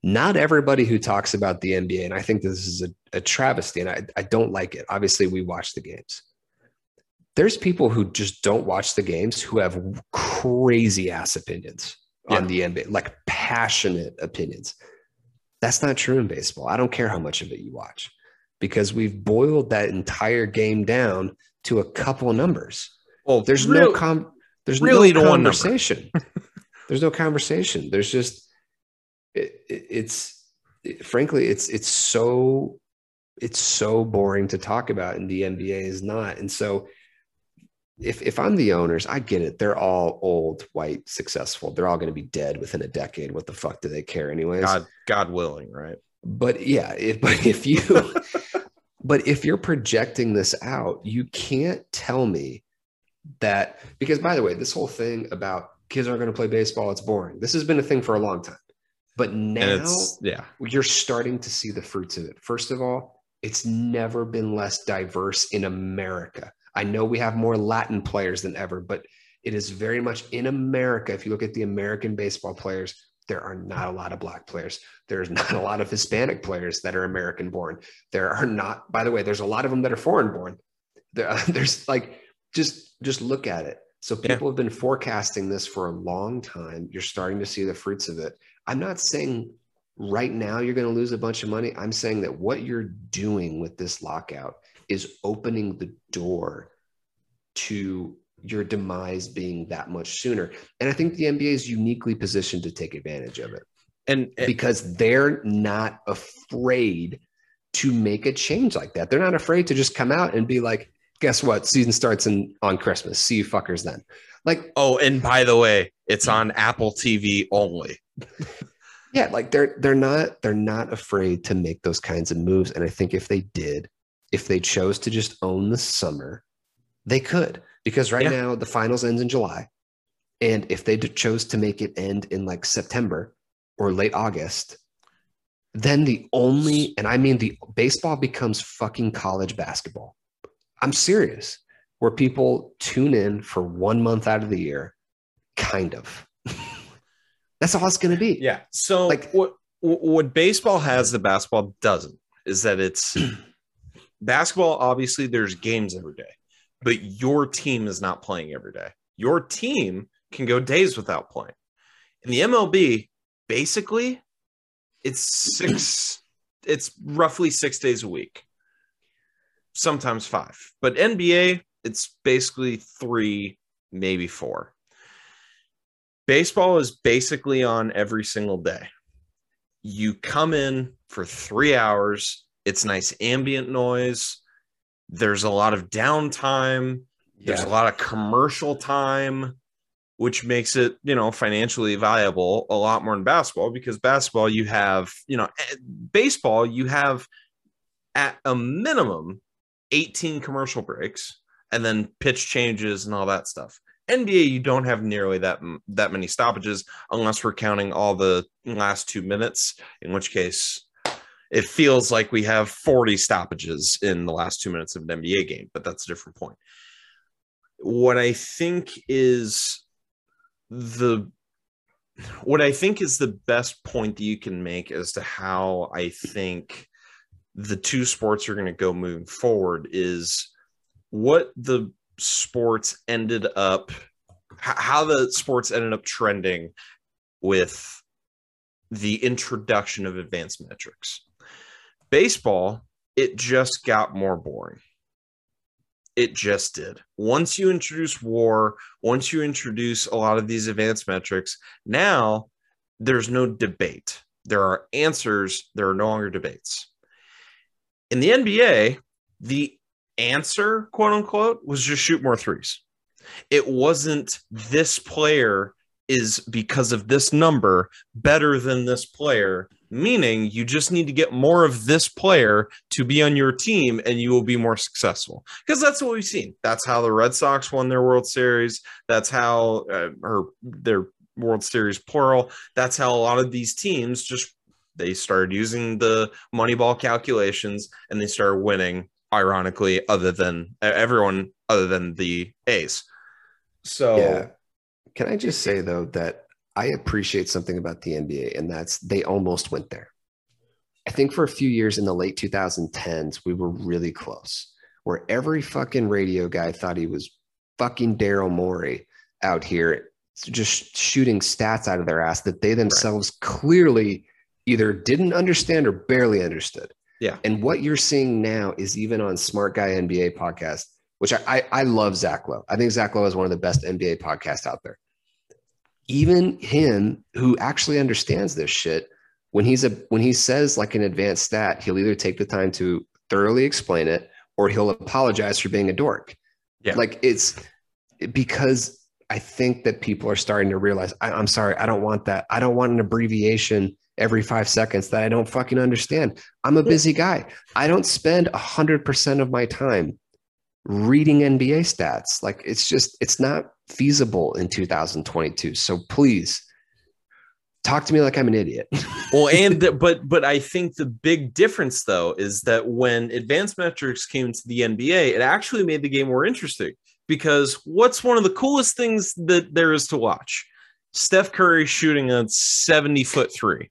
not everybody who talks about the NBA, and I think this is a, a travesty, and I, I don't like it. Obviously, we watch the games. There's people who just don't watch the games who have crazy ass opinions yeah. on the NBA, like passionate opinions. That's not true in baseball. I don't care how much of it you watch because we've boiled that entire game down to a couple numbers. Well, there's really, no com- there's really no conversation. there's no conversation. There's just it's it, frankly it's it's so it's so boring to talk about and the NBA is not. And so if if I'm the owners, I get it. They're all old, white, successful. They're all going to be dead within a decade. What the fuck do they care anyways? God God willing, right? But yeah, if but if you but if you're projecting this out, you can't tell me that because by the way, this whole thing about kids aren't going to play baseball, it's boring. This has been a thing for a long time. But now, yeah, you're starting to see the fruits of it. First of all, it's never been less diverse in America. I know we have more Latin players than ever, but it is very much in America. If you look at the American baseball players, there are not a lot of black players. There's not a lot of Hispanic players that are American born. There are not, by the way, there's a lot of them that are foreign born. There, there's like, just, just look at it. So people yeah. have been forecasting this for a long time. You're starting to see the fruits of it. I'm not saying right now you're going to lose a bunch of money. I'm saying that what you're doing with this lockout is opening the door to your demise being that much sooner. And I think the NBA is uniquely positioned to take advantage of it. And, and because they're not afraid to make a change like that. They're not afraid to just come out and be like, guess what? Season starts in on Christmas. See you fuckers then. Like, oh, and by the way, it's on Apple TV only. yeah, like they're they're not they're not afraid to make those kinds of moves. And I think if they did, if they chose to just own the summer, they could. Because right yeah. now the finals ends in July. And if they chose to make it end in like September or late August, then the only, and I mean the baseball becomes fucking college basketball. I'm serious, where people tune in for one month out of the year, kind of. That's all it's going to be. Yeah. So like what what baseball has that basketball doesn't is that it's basketball. Obviously, there's games every day, but your team is not playing every day. Your team can go days without playing. In the MLB, basically, it's six, it's roughly six days a week, sometimes five. But NBA, it's basically three, maybe four. Baseball is basically on every single day. You come in for three hours, it's nice ambient noise. There's a lot of downtime. There's a lot of commercial time, which makes it, you know, financially viable a lot more in basketball because basketball, you have, you know, eh, baseball, you have at a minimum 18 commercial breaks and then pitch changes and all that stuff. NBA, you don't have nearly that that many stoppages unless we're counting all the last two minutes, in which case it feels like we have 40 stoppages in the last two minutes of an NBA game, but that's a different point. What I think is the what I think is the best point that you can make as to how I think the two sports are going to go moving forward is what the sports ended up how the sports ended up trending with the introduction of advanced metrics. Baseball it just got more boring. It just did. Once you introduce war once you introduce a lot of these advanced metrics now there's no debate. There are answers. There are no longer debates. In the nba the answer quote unquote was just shoot more threes. It wasn't this player is because of this number better than this player meaning you just need to get more of this player to be on your team and you will be more successful. Because that's what we've seen. That's how the red sox won their world series. That's how uh, or their world series plural. That's how a lot of these teams just they started using the moneyball calculations and they started winning ironically other than everyone other than the ace so Yeah. Can I just say though that I appreciate something about the NBA, and that's they almost went there. I think for a few years in the late 2010s, we were really close, where every fucking radio guy thought he was fucking Daryl Morey out here, just shooting stats out of their ass that they themselves clearly either didn't understand or barely understood. Yeah. And what you're seeing now is even on Smart Guy NBA podcast, which I, I, I love Zach Lowe. I think Zach Lowe is one of the best NBA podcasts out there. Even him, who actually understands this shit, when he's a when he says like an advanced stat, he'll either take the time to thoroughly explain it or he'll apologize for being a dork. Yeah. Like it's because I think that people are starting to realize I, I'm sorry, I don't want that. I don't want an abbreviation every five seconds that I don't fucking understand. I'm a busy guy. I don't spend a hundred percent of my time reading NBA stats. Like it's just it's not feasible in 2022. So please talk to me like I'm an idiot. well and the- but but i think the big difference though is that when advanced metrics came to the nba it actually made the game more interesting because what's one of the coolest things that there is to watch steph curry shooting a 70 foot three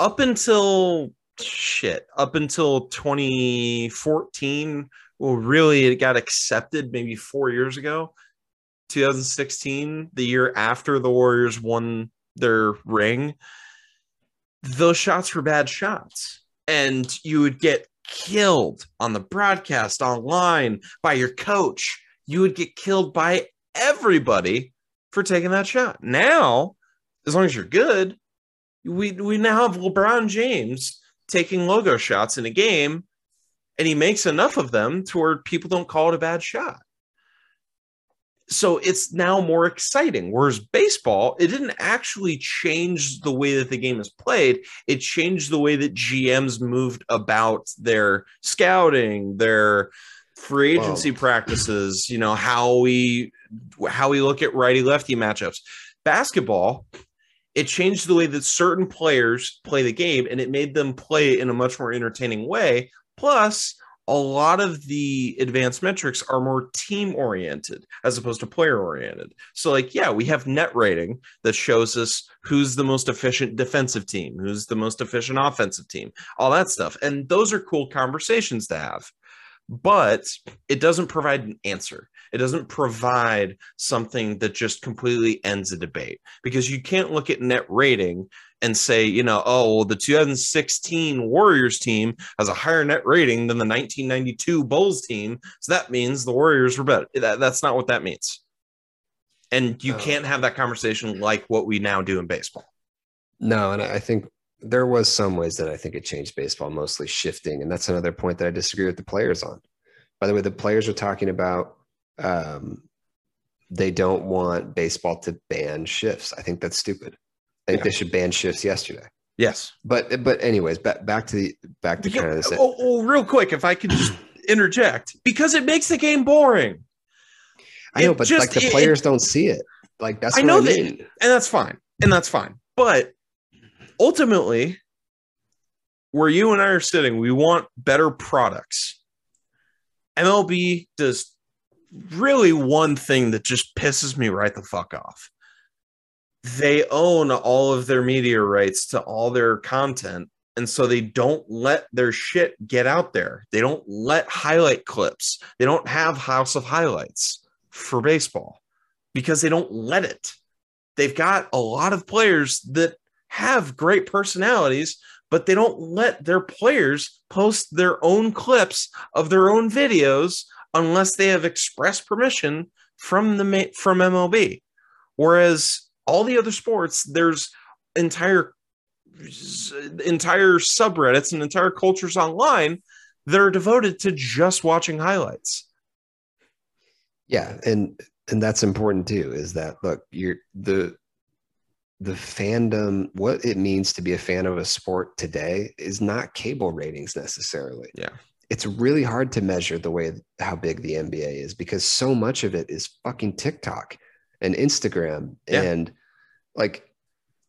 up until shit up until 2014 well really it got accepted maybe four years ago. 2016 the year after the warriors won their ring those shots were bad shots. And you would get killed on the broadcast online by your coach. You would get killed by everybody for taking that shot. Now as long as you're good we we now have lebron james taking logo shots in a game and he makes enough of them to where people don't call it a bad shot so it's now more exciting. Whereas baseball, it didn't actually change the way that the game is played. It changed the way that GMs moved about their scouting, their free agency practices, you know, how we how we look at righty lefty matchups. Basketball, it changed the way that certain players play the game and it made them play in a much more entertaining way. Plus, a lot of the advanced metrics are more team oriented as opposed to player oriented. So, like, yeah, we have net rating that shows us who's the most efficient defensive team, who's the most efficient offensive team, all that stuff. And those are cool conversations to have. But it doesn't provide an answer It doesn't provide something that just completely ends a debate because you can't look at net rating and say, you know, oh, well, the 2016 Warriors team has a higher net rating than the 1992 Bulls team. So that means the Warriors were better. That, that's not what that means. And you No. can't have that conversation like what we now do in baseball. No, and I I think there was some ways that I think it changed baseball, mostly shifting, and that's another point that I disagree with the players on. By the way, the players are talking about um, they don't want baseball to ban shifts. I think that's stupid. I think Yeah. they should ban shifts yesterday. Yes. But but anyways, back back to the back to Yeah, kind of the oh, oh, real quick, if I could just interject, because it makes the game boring. I know, but just- like the it- players don't see it. Like that's I what know I that- mean. and that's fine and that's fine but ultimately where you and i are sitting we want better products mlb does really one thing that just pisses me right the fuck off. They own all of their media rights to all their content and so they don't let their shit get out there. They don't let highlight clips. They don't have house of highlights for baseball because they don't let it. They've got a lot of players that have great personalities, but they don't let their players post their own clips of their own videos unless they have express permission from the from MLB. Whereas all the other sports, there's entire entire subreddits and entire cultures online that are devoted to just watching highlights. Yeah, and and that's important too. Is that look, you're the the fandom, what it means to be a fan of a sport today is not cable ratings necessarily. Yeah. It's really hard to measure the way how big the NBA is because so much of it is fucking TikTok and Instagram Yeah. and like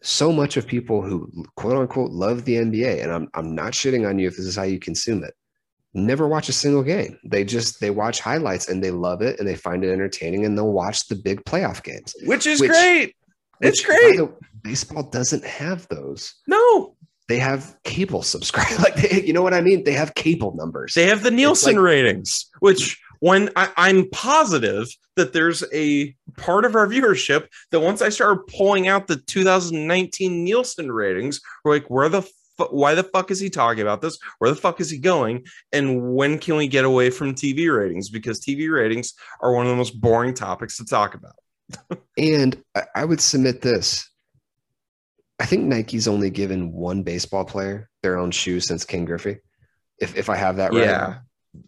so much of people who quote unquote love the NBA and I'm I'm not shitting on you if this is how you consume it. Never watch a single game. They just they watch highlights and they love it and they find it entertaining and they'll watch the big playoff games. Which is Which- great. It's Which, by great. baseball doesn't have those. No, They have cable subscribe. Like they, you know what I mean? They have cable numbers. They have the Nielsen like- ratings, which when I, I'm positive that there's a part of our viewership that once I started pulling out the 2019 Nielsen ratings, we're like, where the why the fuck is he talking about this? Where the fuck is he going? And when can we get away from TV ratings? Because TV ratings are one of the most boring topics to talk about. And I, I would submit this. I think Nike's only given one baseball player their own shoe since Ken Griffey. If if I have that right. Yeah.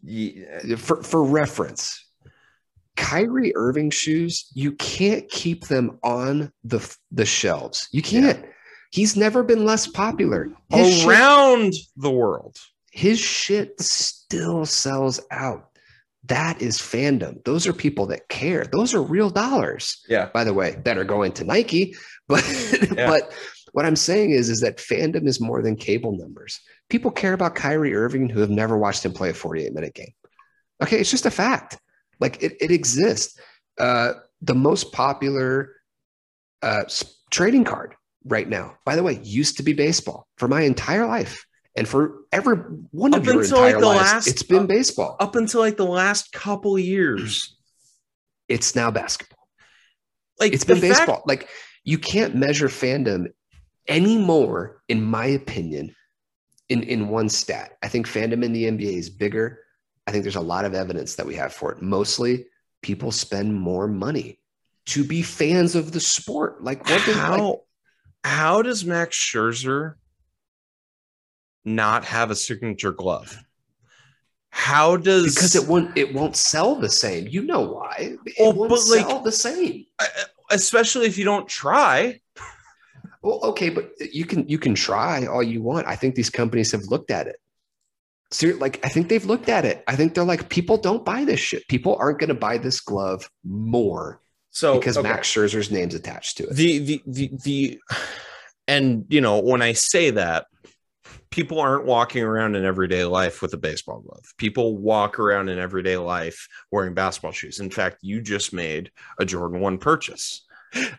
Yeah. For for reference, Kyrie Irving shoes, you can't keep them on the the shelves. You can't. He's never been less popular. His shit- Around the world. his shit still sells out. That is fandom. Those are people that care. Those are real dollars, Yeah. by the way, that are going to Nike. But Yeah. but what I'm saying is is that fandom is more than cable numbers. People care about Kyrie Irving who have never watched him play a 48 minute game. Okay, it's just a fact. Like it, it exists. Uh, the most popular uh, trading card right now, by the way, used to be baseball for my entire life. And for every one Up of your until, like, entire the lives, last- it's been up- baseball. Up until like the last couple years. It's now basketball. Like It's been fact- baseball. Like you can't measure fandom anymore, in my opinion, in, in one stat. I think fandom in the NBA is bigger. I think there's a lot of evidence that we have for it. Mostly people spend more money to be fans of the sport. Like what does how like, how does Max Scherzer not have a signature glove? How does because it won't it won't sell the same. You know why? It Well, won't but, like- sell the same. especially if you don't try? Well, okay, but you can you can try all you want. I think these companies have looked at it. Ser- like I think they've looked at it. I think they're like, people don't buy this shit. People aren't going to buy this glove more So because okay. Max Scherzer's name's attached to it. the the the the and you know when I say that people aren't walking around in everyday life with a baseball glove. People walk around in everyday life wearing basketball shoes. In fact, you just made a Jordan 1 purchase.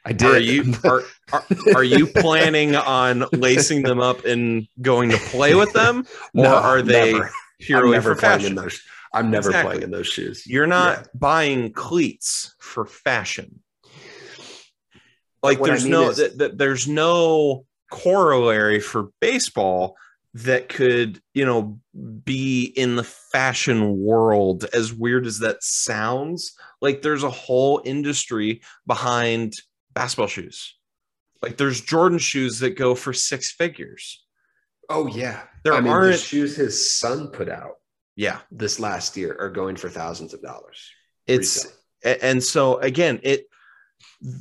I did. Are you are, are, are you planning on lacing them up and going to play with them or No, are they never. I'm purely never for playing in fashion? those. I'm never Exactly. playing in those shoes. You're not Yeah. buying cleats for fashion. Like what I there's mean no is- th- th- there's no corollary for baseball that could, you know, be in the fashion world as weird as that sounds. Like there's a whole industry behind basketball shoes. Like there's Jordan shoes that go for six figures. Oh yeah, There I mean, aren't shoes his son put out yeah, this last year are going for thousands of dollars. it's Resale. And so again it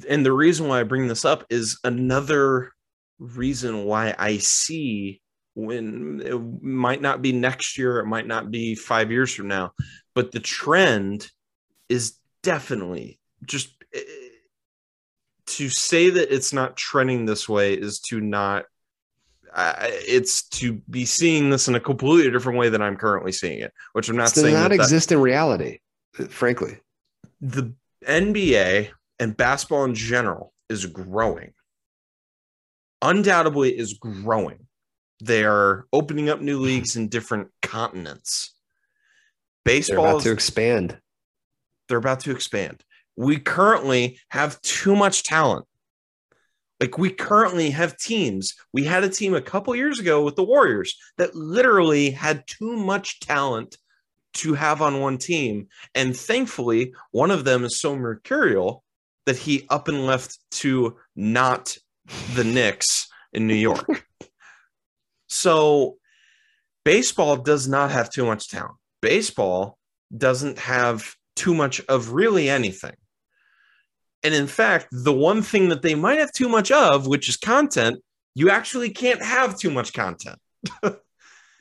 and the reason why i bring this up is another reason why i see when it might not be next year it might not be five years from now but the trend is definitely just eh, to say that it's not trending this way is to not uh, it's to be seeing this in a completely different way than i'm currently seeing it which i'm not It does saying not that that- exist in reality, frankly. the NBA and basketball in general is growing. Undoubtedly is growing. They are opening up new leagues in different continents. They're about is, to expand. they're about to expand. We currently have too much talent. Like we currently have teams. We had a team a couple years ago with the Warriors that literally had too much talent to have on one team. And thankfully, one of them is so mercurial that he up and left to not the Knicks in New York. so baseball does not have too much talent. Baseball doesn't have too much of really anything. And in fact, the one thing that they might have too much of, which is content, you actually can't have too much content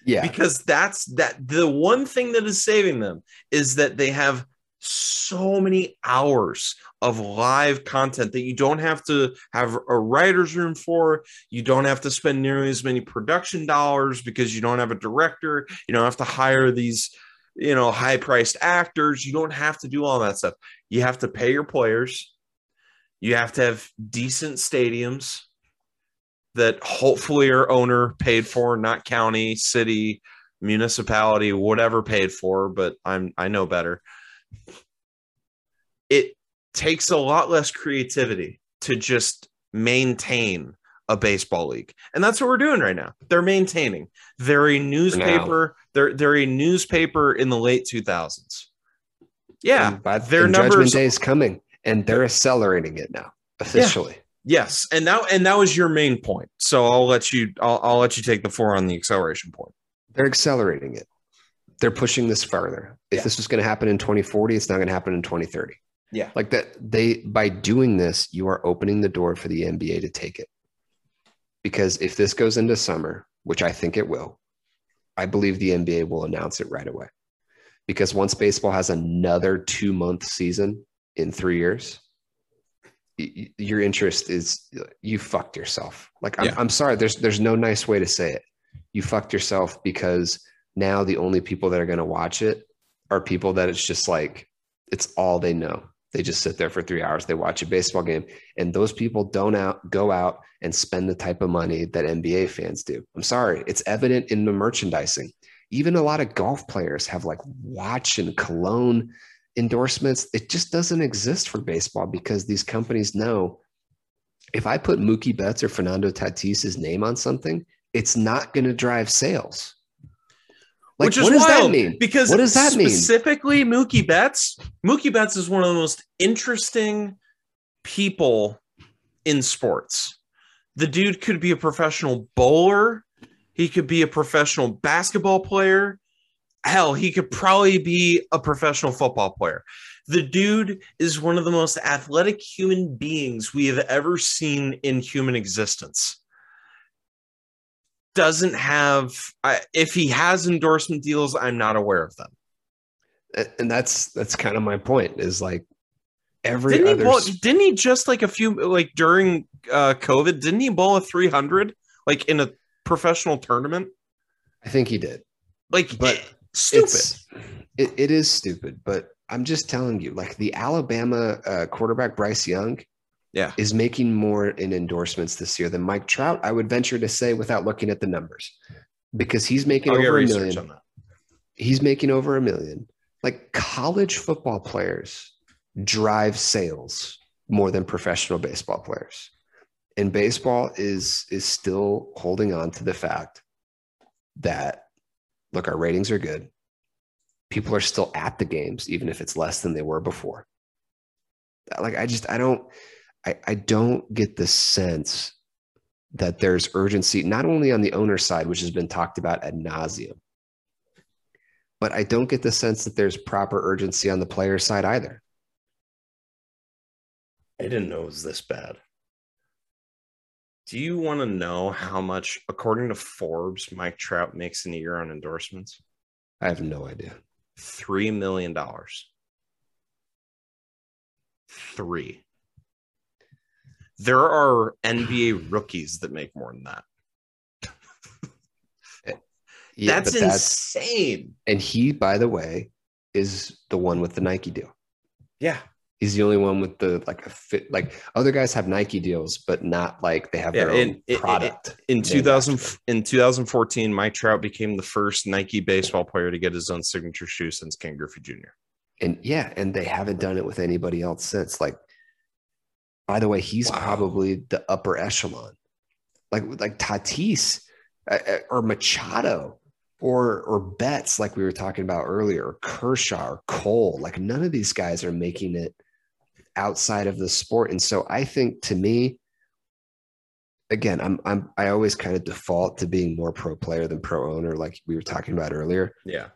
Yeah, because that's that the one thing that is saving them is that they have so many hours of live content that you don't have to have a writer's room for. You don't have to spend nearly as many production dollars because you don't have a director. You don't have to hire these, you know, high priced actors. You don't have to do all that stuff. You have to pay your players. You have to have decent stadiums that hopefully are owner paid for, not county, city, municipality, whatever paid for, but I'm I know better. It takes a lot less creativity to just maintain a baseball league. And that's what we're doing right now. They're maintaining. They're a newspaper. They're they're a newspaper in the late 2000s. Yeah, And by- their and Judgment Day is coming, and they're accelerating it now officially. Yes, and that and that was your main point. So I'll let you I'll, I'll let you take the four on the acceleration point. They're accelerating it. They're pushing this further. If Yeah. this was going to happen in 2040, it's not going to happen in 2030. Yeah. Like that, they by doing this, you are opening the door for the NBA to take it. Because if this goes into summer, which I think it will, I believe the NBA will announce it right away. Because once baseball has another two month season in three years, y- y- your interest is you fucked yourself. Like I'm, Yeah. I'm sorry, there's there's no nice way to say it. You fucked yourself because now the only people that are going to watch it are people that it's just like it's all they know. They just sit there for three hours. They watch a baseball game, and those people don't out go out and spend the type of money that NBA fans do. I'm sorry, it's evident in the merchandising. Even a lot of golf players have like watch and cologne endorsements. It just doesn't exist for baseball because these companies know if I put Mookie Betts or Fernando Tatis's name on something, it's not going to drive sales. Like, Which is what does wild that mean? because What does that mean? specifically Mookie Betts? Mookie Betts is one of the most interesting people in sports. The dude could be a professional bowler. He could be a professional basketball player. Hell, he could probably be a professional football player. The dude is one of the most athletic human beings we have ever seen in human existence. Doesn't have, I, if he has endorsement deals, I'm not aware of them. And that's that's kind of my point is like every Didn't he, bowl, s- didn't he just like a few, like during uh, COVID, didn't he bowl a 300 like in a professional tournament? i think he did Like, But eh, stupid. it, it is stupid but i'm just telling you like the alabama uh, quarterback bryce young Yeah. is making more in endorsements this year than mike trout i would venture to say without looking at the numbers because he's making I'll over a million he's making over a million like college football players drive sales more than professional baseball players. And baseball is is still holding on to the fact that look, our ratings are good. People are still at the games, even if it's less than they were before. Like I just I don't I, I don't get the sense that there's urgency, not only on the owner side, which has been talked about ad nauseum, but I don't get the sense that there's proper urgency on the player side either. I didn't know it was this bad. Do you want to know how much, according to Forbes, Mike Trout makes in a year on endorsements? I have no idea. Three million dollars. Three. There are NBA rookies that make more than that. Yeah, that's insane. and he, by the way, is the one with the Nike deal. Yeah. He's the only one with the like a fit. Like other guys have Nike deals, but not like they have Yeah, their own and it- it- product. In 2000, in 2014, Mike Trout became the first Nike baseball player to get his own signature shoe since Ken Griffey Jr. and yeah, and they haven't done it with anybody else since. Like, by the way, he's Wow. probably the upper echelon, like like Tatis uh, uh, or Machado or or Betts, like we were talking about earlier, or Kershaw or Cole. Like none of these guys are making it outside of the sport, and so I think to me. Again, I'm I'm I always kind of default to being more pro player than pro owner, like we were talking about earlier Yeah.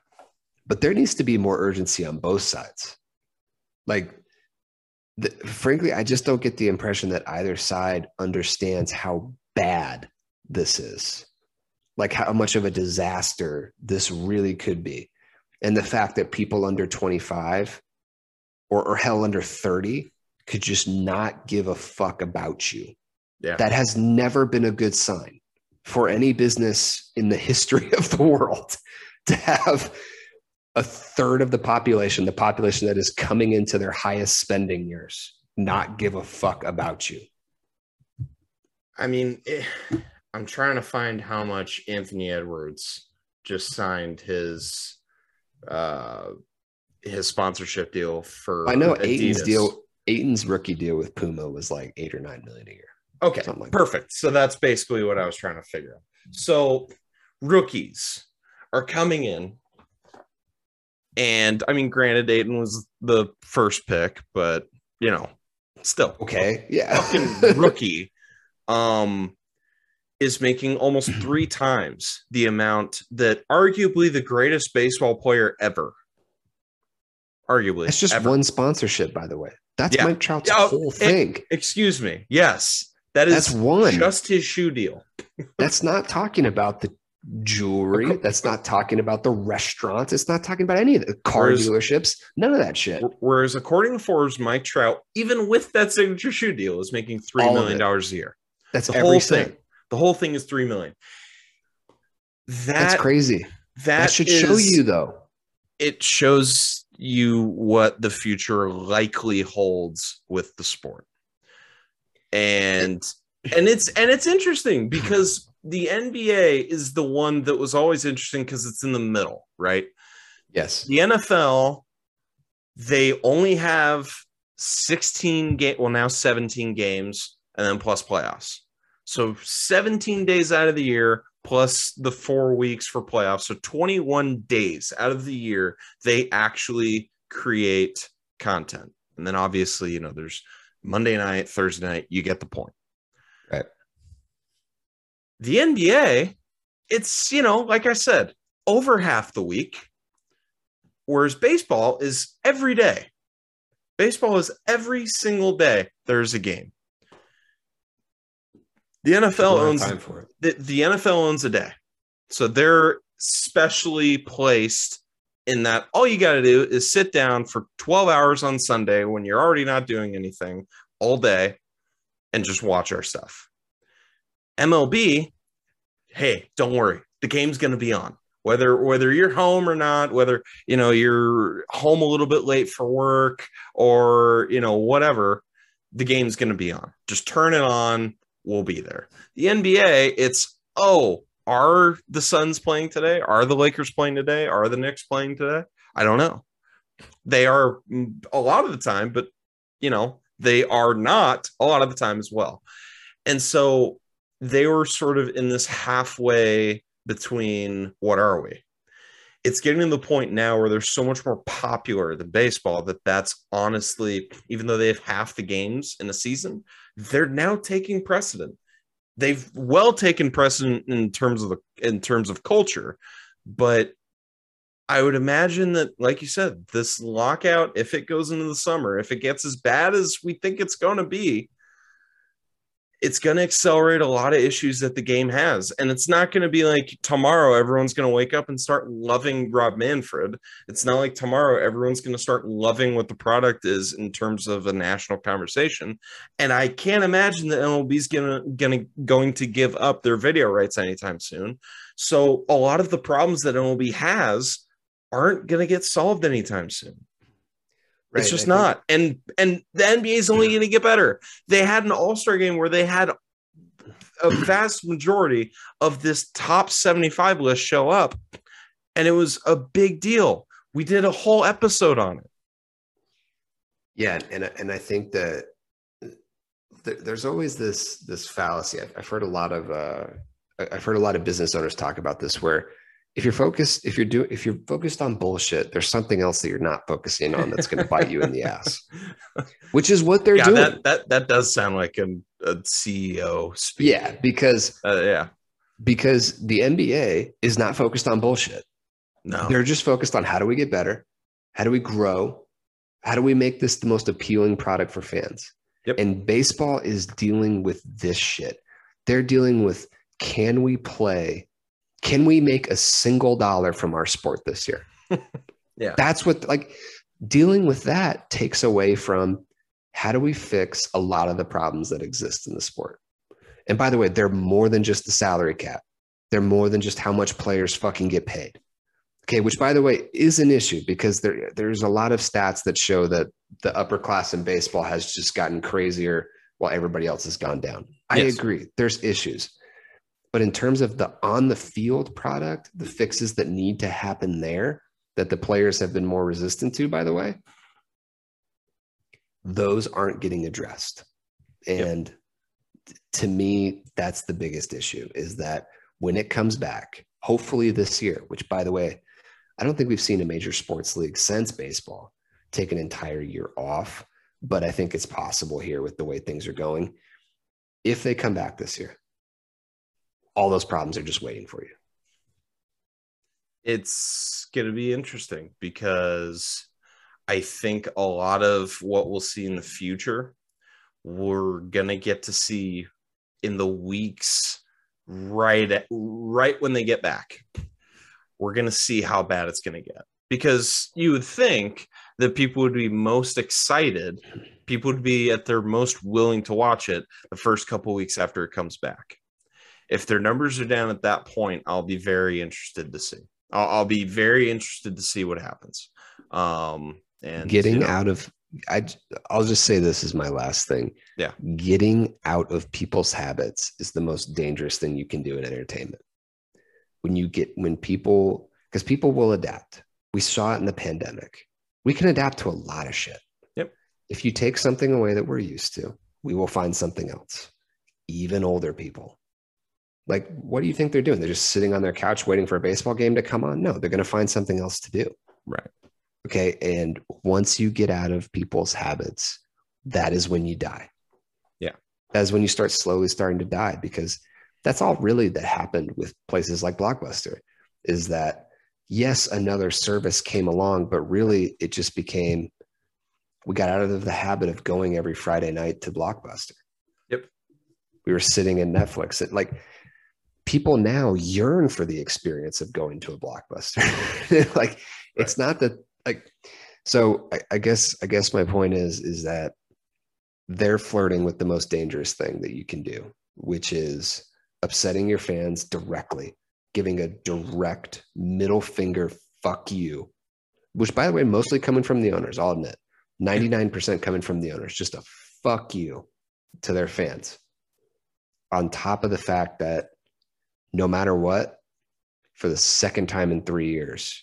but there needs to be more urgency on both sides. Like, the, frankly, I just don't get the impression that either side understands how bad this is, like how much of a disaster this really could be. And the fact that people under 25 or, or hell under 30 could just not give a fuck about you. Yeah. That has never been a good sign for any business in the history of the world to have a third of the population, the population that is coming into their highest spending years, not give a fuck about you. I mean, eh, I'm trying to find how much Anthony Edwards just signed his uh his sponsorship deal for I know Adidas. Ayton's deal, Ayton's rookie deal with Puma was like eight or nine million a year. Okay, like that. perfect. So that's basically what I was trying to figure out. So rookies are coming in, and I mean, granted, Ayton was the first pick, but you know, still Okay, yeah, fucking rookie um is making almost three times the amount that arguably the greatest baseball player ever arguably That's just ever. one sponsorship, by the way. That's Yeah. Mike Trout's Yeah, whole it- thing. excuse me yes that is That's one. just his shoe deal That's not talking about the jewelry. That's not talking about the restaurants. It's not talking about any of the car Whereas- dealerships. None of that shit. whereas according to Forbes Mike Trout even with that signature shoe deal is making three All million dollars a year That's the whole cent. thing the whole thing is three million that That's crazy. that, That, should show you though. it shows you what the future likely holds with the sport and and it's and it's interesting because the NBA is the one that was always interesting because it's in the middle right? Yes. the NFL they only have 16 game well now 17 games and then plus playoffs. So 17 days out of the year plus the four weeks for playoffs. So 21 days out of the year they actually create content. And then obviously you know there's monday night thursday night you get the point. Right. The nba it's you know like i said over half the week whereas baseball is every day baseball is every single day there's a game the nfl owns time for it. the, the NFL owns a day. So they're specially placed in that all you got to do is sit down for 12 hours on Sunday when you're already not doing anything all day and just watch our stuff. MLB, hey, don't worry. The game's going to be on. Whether whether you're home or not, whether you know you're home a little bit late for work or you know whatever, the game's going to be on. Just turn it on, we'll be there. The NBA, it's oh, are the Suns playing today? Are the Lakers playing today? Are the Knicks playing today? I don't know. They are a lot of the time, but you know, they are not a lot of the time as well. And so they were sort of in this halfway between what are we? It's getting to the point now where they're so much more popular than baseball that that's honestly, even though they have half the games in a season, they're now taking precedent. They've well taken precedent in terms of the in terms of culture, but I would imagine that, like you said, this lockout, if it goes into the summer, if it gets as bad as we think it's going to be, it's going to accelerate a lot of issues that the game has. And it's not going to be like tomorrow, everyone's going to wake up and start loving Rob Manfred. It's not like tomorrow, everyone's going to start loving what the product is in terms of a national conversation. And I can't imagine that MLB's going to, going to give up their video rights anytime soon. So a lot of the problems that MLB has aren't going to get solved anytime soon. Right, it's just not. And and the NBA is only going to get better. They had an All-Star game where they had a vast majority of this top 75 list show up and it was a big deal. We did a whole episode on it. Yeah, and and I think that th- there's always this this fallacy. I've, I've heard a lot of uh, I've heard a lot of business owners talk about this, where if you're focused, if you're doing, if you're focused on bullshit, there's something else that you're not focusing on that's going to bite you in the ass, which is what they're yeah, doing. that that that does sound like a, a CEO speak. yeah, because Uh, yeah. because the NBA is not focused on bullshit. No. They're just focused on how do we get better, how do we grow, how do we make this the most appealing product for fans. Yep. And baseball is dealing with this shit. They're dealing with can we play? Can we make a single dollar from our sport this year? Yeah. That's what like dealing with that takes away from how do we fix a lot of the problems that exist in the sport. And by the way, they're more than just the salary cap. They're more than just how much players fucking get paid. Okay, which by the way is an issue because there there's a lot of stats that show that the upper class in baseball has just gotten crazier while everybody else has gone down. I Yes. agree. There's issues. But in terms of the on the field product, the fixes that need to happen there that the players have been more resistant to, by the way, those aren't getting addressed. Yep. And to me, that's the biggest issue is that when it comes back, hopefully this year, which by the way, I don't think we've seen a major sports league since baseball take an entire year off, but I think it's possible here with the way things are going. If they come back this year, all those problems are just waiting for you. it's going to be interesting because I think a lot of what we'll see in the future, we're going to get to see in the weeks right at, right when they get back. We're going to see how bad it's going to get because you would think that people would be most excited, people would be at their most willing to watch it the first couple weeks after it comes back. If their numbers are down at that point, I'll be very interested to see. I'll, I'll be very interested to see what happens. Um, and getting you know, out of I I'll just say this is my last thing. Yeah. Getting out of people's habits is the most dangerous thing you can do in entertainment. When you get when people because people will adapt. We saw it in the pandemic. We can adapt to a lot of shit. Yep. If you take something away that we're used to, we will find something else. Even older people. Like, what do you think they're doing? They're just sitting on their couch waiting for a baseball game to come on? No, they're going to find something else to do. Right. Okay. And once you get out of people's habits, that is when you die. Yeah. That is when you start slowly starting to die because that's all really that happened with places like Blockbuster is that, yes, another service came along, but really it just became, we got out of the habit of going every Friday night to Blockbuster. Yep. We were sitting in Netflix. It, like, people now yearn for the experience of going to a blockbuster. like it's not that like so I, I guess I guess my point is is that they're flirting with the most dangerous thing that you can do, which is upsetting your fans directly, giving a direct middle finger fuck you, which by the way, mostly coming from the owners, I'll admit. 99% coming from the owners, just a fuck you to their fans. On top of the fact that no matter what, for the second time in three years,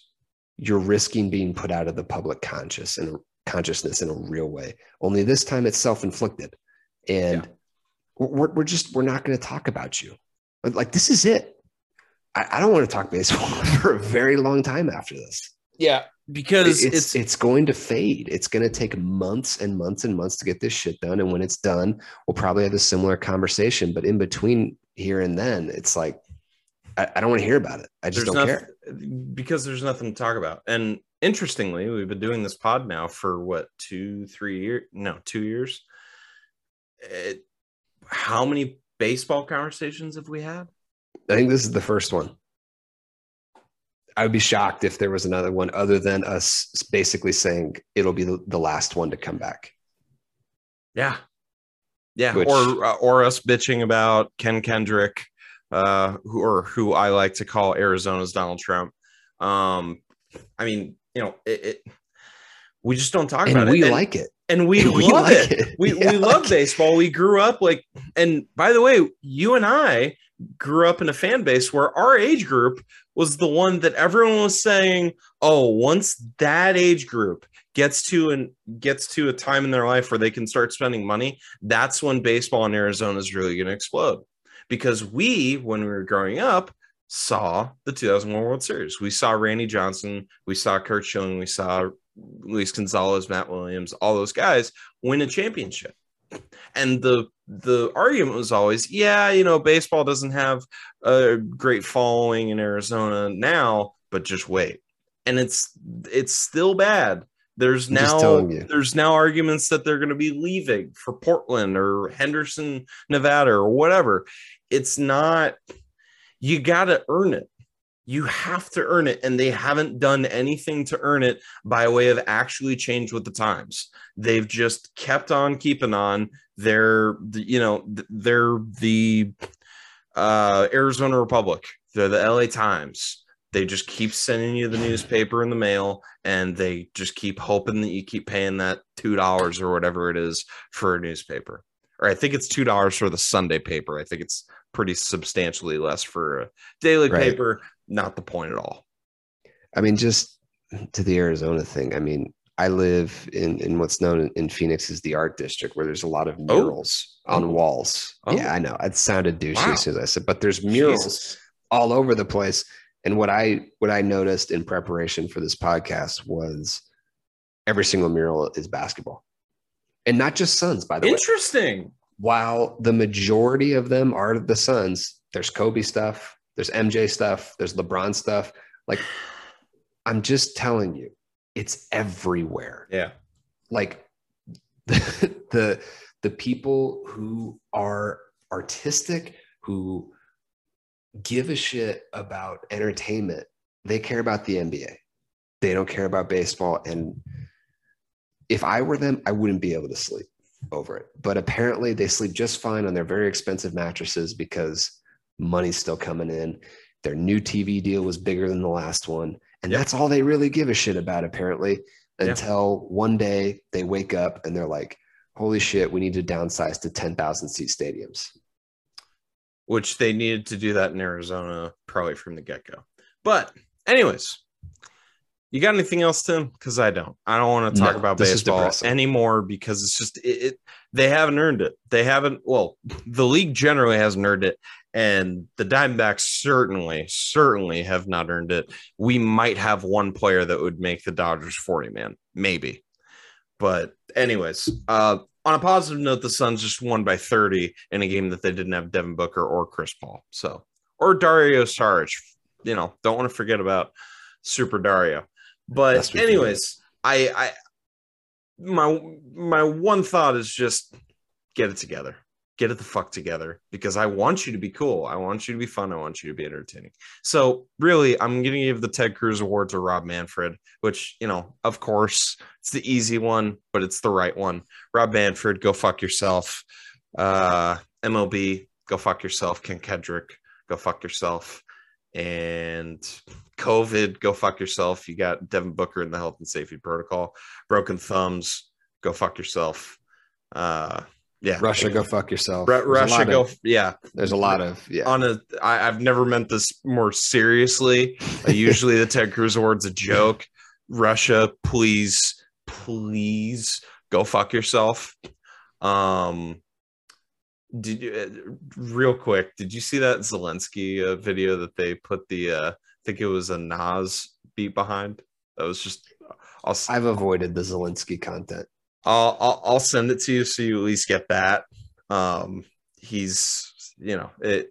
you're risking being put out of the public conscious and consciousness in a real way. Only this time it's self-inflicted. And we're, we're just we're not going to talk about you. Like this is it. I, I don't want to talk baseball for a very long time after this. Yeah, because it's, it's, it's going to fade. It's going to take months and months and months to get this shit done. And when it's done, we'll probably have a similar conversation. But in between here and then, it's like I, I don't want to hear about it. I just there's don't nothing care. because there's nothing to talk about. And interestingly, we've been doing this pod now for what two, three years? No, two years. It, how many baseball conversations have we had? I think this is the first one. I would be shocked if there was another one other than us basically saying it'll be the, last one to come back. Yeah, yeah, Which- or uh, or us bitching about Ken Kendrick, uh, who or who I like to call Arizona's Donald Trump. Um, I mean, you know, it, it we just don't talk about And it, we and, like it. and we, we love like it. it. We Yeah, we love like- baseball. We grew up like, and by the way, you and I grew up in a fan base where our age group was the one that everyone was saying, "Oh, once that age group gets to and gets to a time in their life where they can start spending money, that's when baseball in Arizona is really going to explode." Because we, when we were growing up, saw the 2001 World Series. We saw Randy Johnson, we saw Curt Schilling, we saw Luis Gonzalez, Matt Williams, all those guys win a championship. And the the argument was always, yeah, you know, baseball doesn't have a great following in Arizona now, but just wait. And it's it's still bad. There's I'm now there's now arguments that they're going to be leaving for Portland or Henderson, Nevada or whatever. It's not you got to earn it. You have to earn it and they haven't done anything to earn it by way of actually change with the times. They've just kept on keeping on. They're you know they're the uh Arizona Republic. They're the LA Times. They just keep sending you the newspaper in the mail and they just keep hoping that you keep paying that $2 or whatever it is for a newspaper. Or I think it's $2 for the Sunday paper. I think it's pretty substantially less for a daily Right. paper. Not the point at all. I mean, just to the Arizona thing. I mean, I live in, in what's known in Phoenix as the art district, where there's a lot of Oh. murals on Oh. walls. Oh. Yeah, I know. It sounded douchey Wow. as soon as I said, but there's murals Jesus. all over the place. And what I what I noticed in preparation for this podcast was every single mural is basketball, and not just Suns, by the way. Interesting. While the majority of them are the Suns, there's Kobe stuff, there's MJ stuff, there's LeBron stuff. Like, I'm just telling you, it's everywhere Yeah. like the, the the people who are artistic who give a shit about entertainment. They care about the nba they don't care about baseball. And if i were them i wouldn't be able to sleep over it. But apparently they sleep just fine on their very expensive mattresses because money's still coming in. Their new tv deal was bigger than the last one. And Yep. that's all they really give a shit about apparently until one day they wake up and they're like, holy shit, we need to downsize to 10,000 seat stadiums. Which they needed to do that in Arizona probably from the get go. But, anyways, you got anything else, Tim? Because I don't. I don't want to talk No, about baseball anymore because it's just it, it. They haven't earned it. They haven't. Well, the league generally hasn't earned it, and the Diamondbacks certainly, certainly have not earned it. We might have one player that would make the Dodgers forty man, maybe. But, anyways, uh, on a positive note, the Suns just won by 30 in a game that they didn't have Devin Booker or Chris Paul. So, or Dario Saric. You know, don't want to forget about Super Dario. But Lest we forget. anyways, I I my my one thought is just get it together. Get it the fuck together because I want you to be cool. I want you to be fun. I want you to be entertaining. So really, I'm going to give the Ted Cruz Award to Rob Manfred, which you know, of course, it's the easy one, but it's the right one. Rob Manfred, go fuck yourself. Uh, MLB, go fuck yourself. Ken Kendrick, go fuck yourself. And COVID, go fuck yourself. You got Devin Booker in the health and safety protocol. Broken thumbs, go fuck yourself. Uh, Yeah. Russia, go fuck yourself. A Russia go. of- yeah. there's a lot of yeah. On a, I, I've never meant this more seriously. Usually, the Ted Cruz award's a joke. Russia, please, please go fuck yourself. Um, did you uh, real quick? Did you see that Zelensky uh, video that they put the? uh I think it was a Nas beat behind. That was just. S- I've avoided the Zelensky content. I'll, I'll I'll send it to you so you at least get that. Um, he's you know it.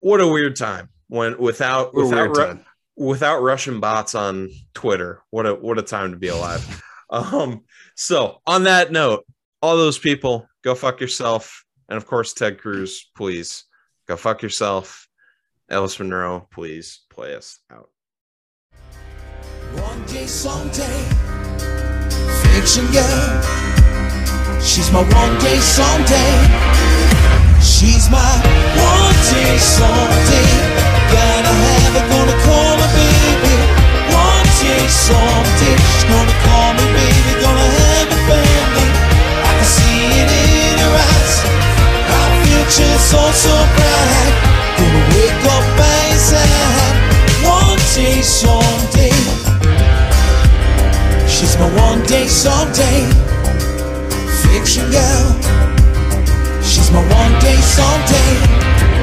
What a weird time when without What without Ru- without Russian bots on Twitter. What a what a time to be alive. um, so on that note, all those people go fuck yourself, and of course Ted Cruz, please go fuck yourself. Ellis Monroe, please play us out. One day, someday, fiction girl. She's my one day, someday. She's my one day, someday. Gotta have her, gonna call her baby. One day, someday. She's gonna call me baby, gonna have a family. I can see it in her eyes. Our future's so, so bright. Gonna wake up by his side. One day, someday. She's my one day, someday fiction girl. She's my one day, someday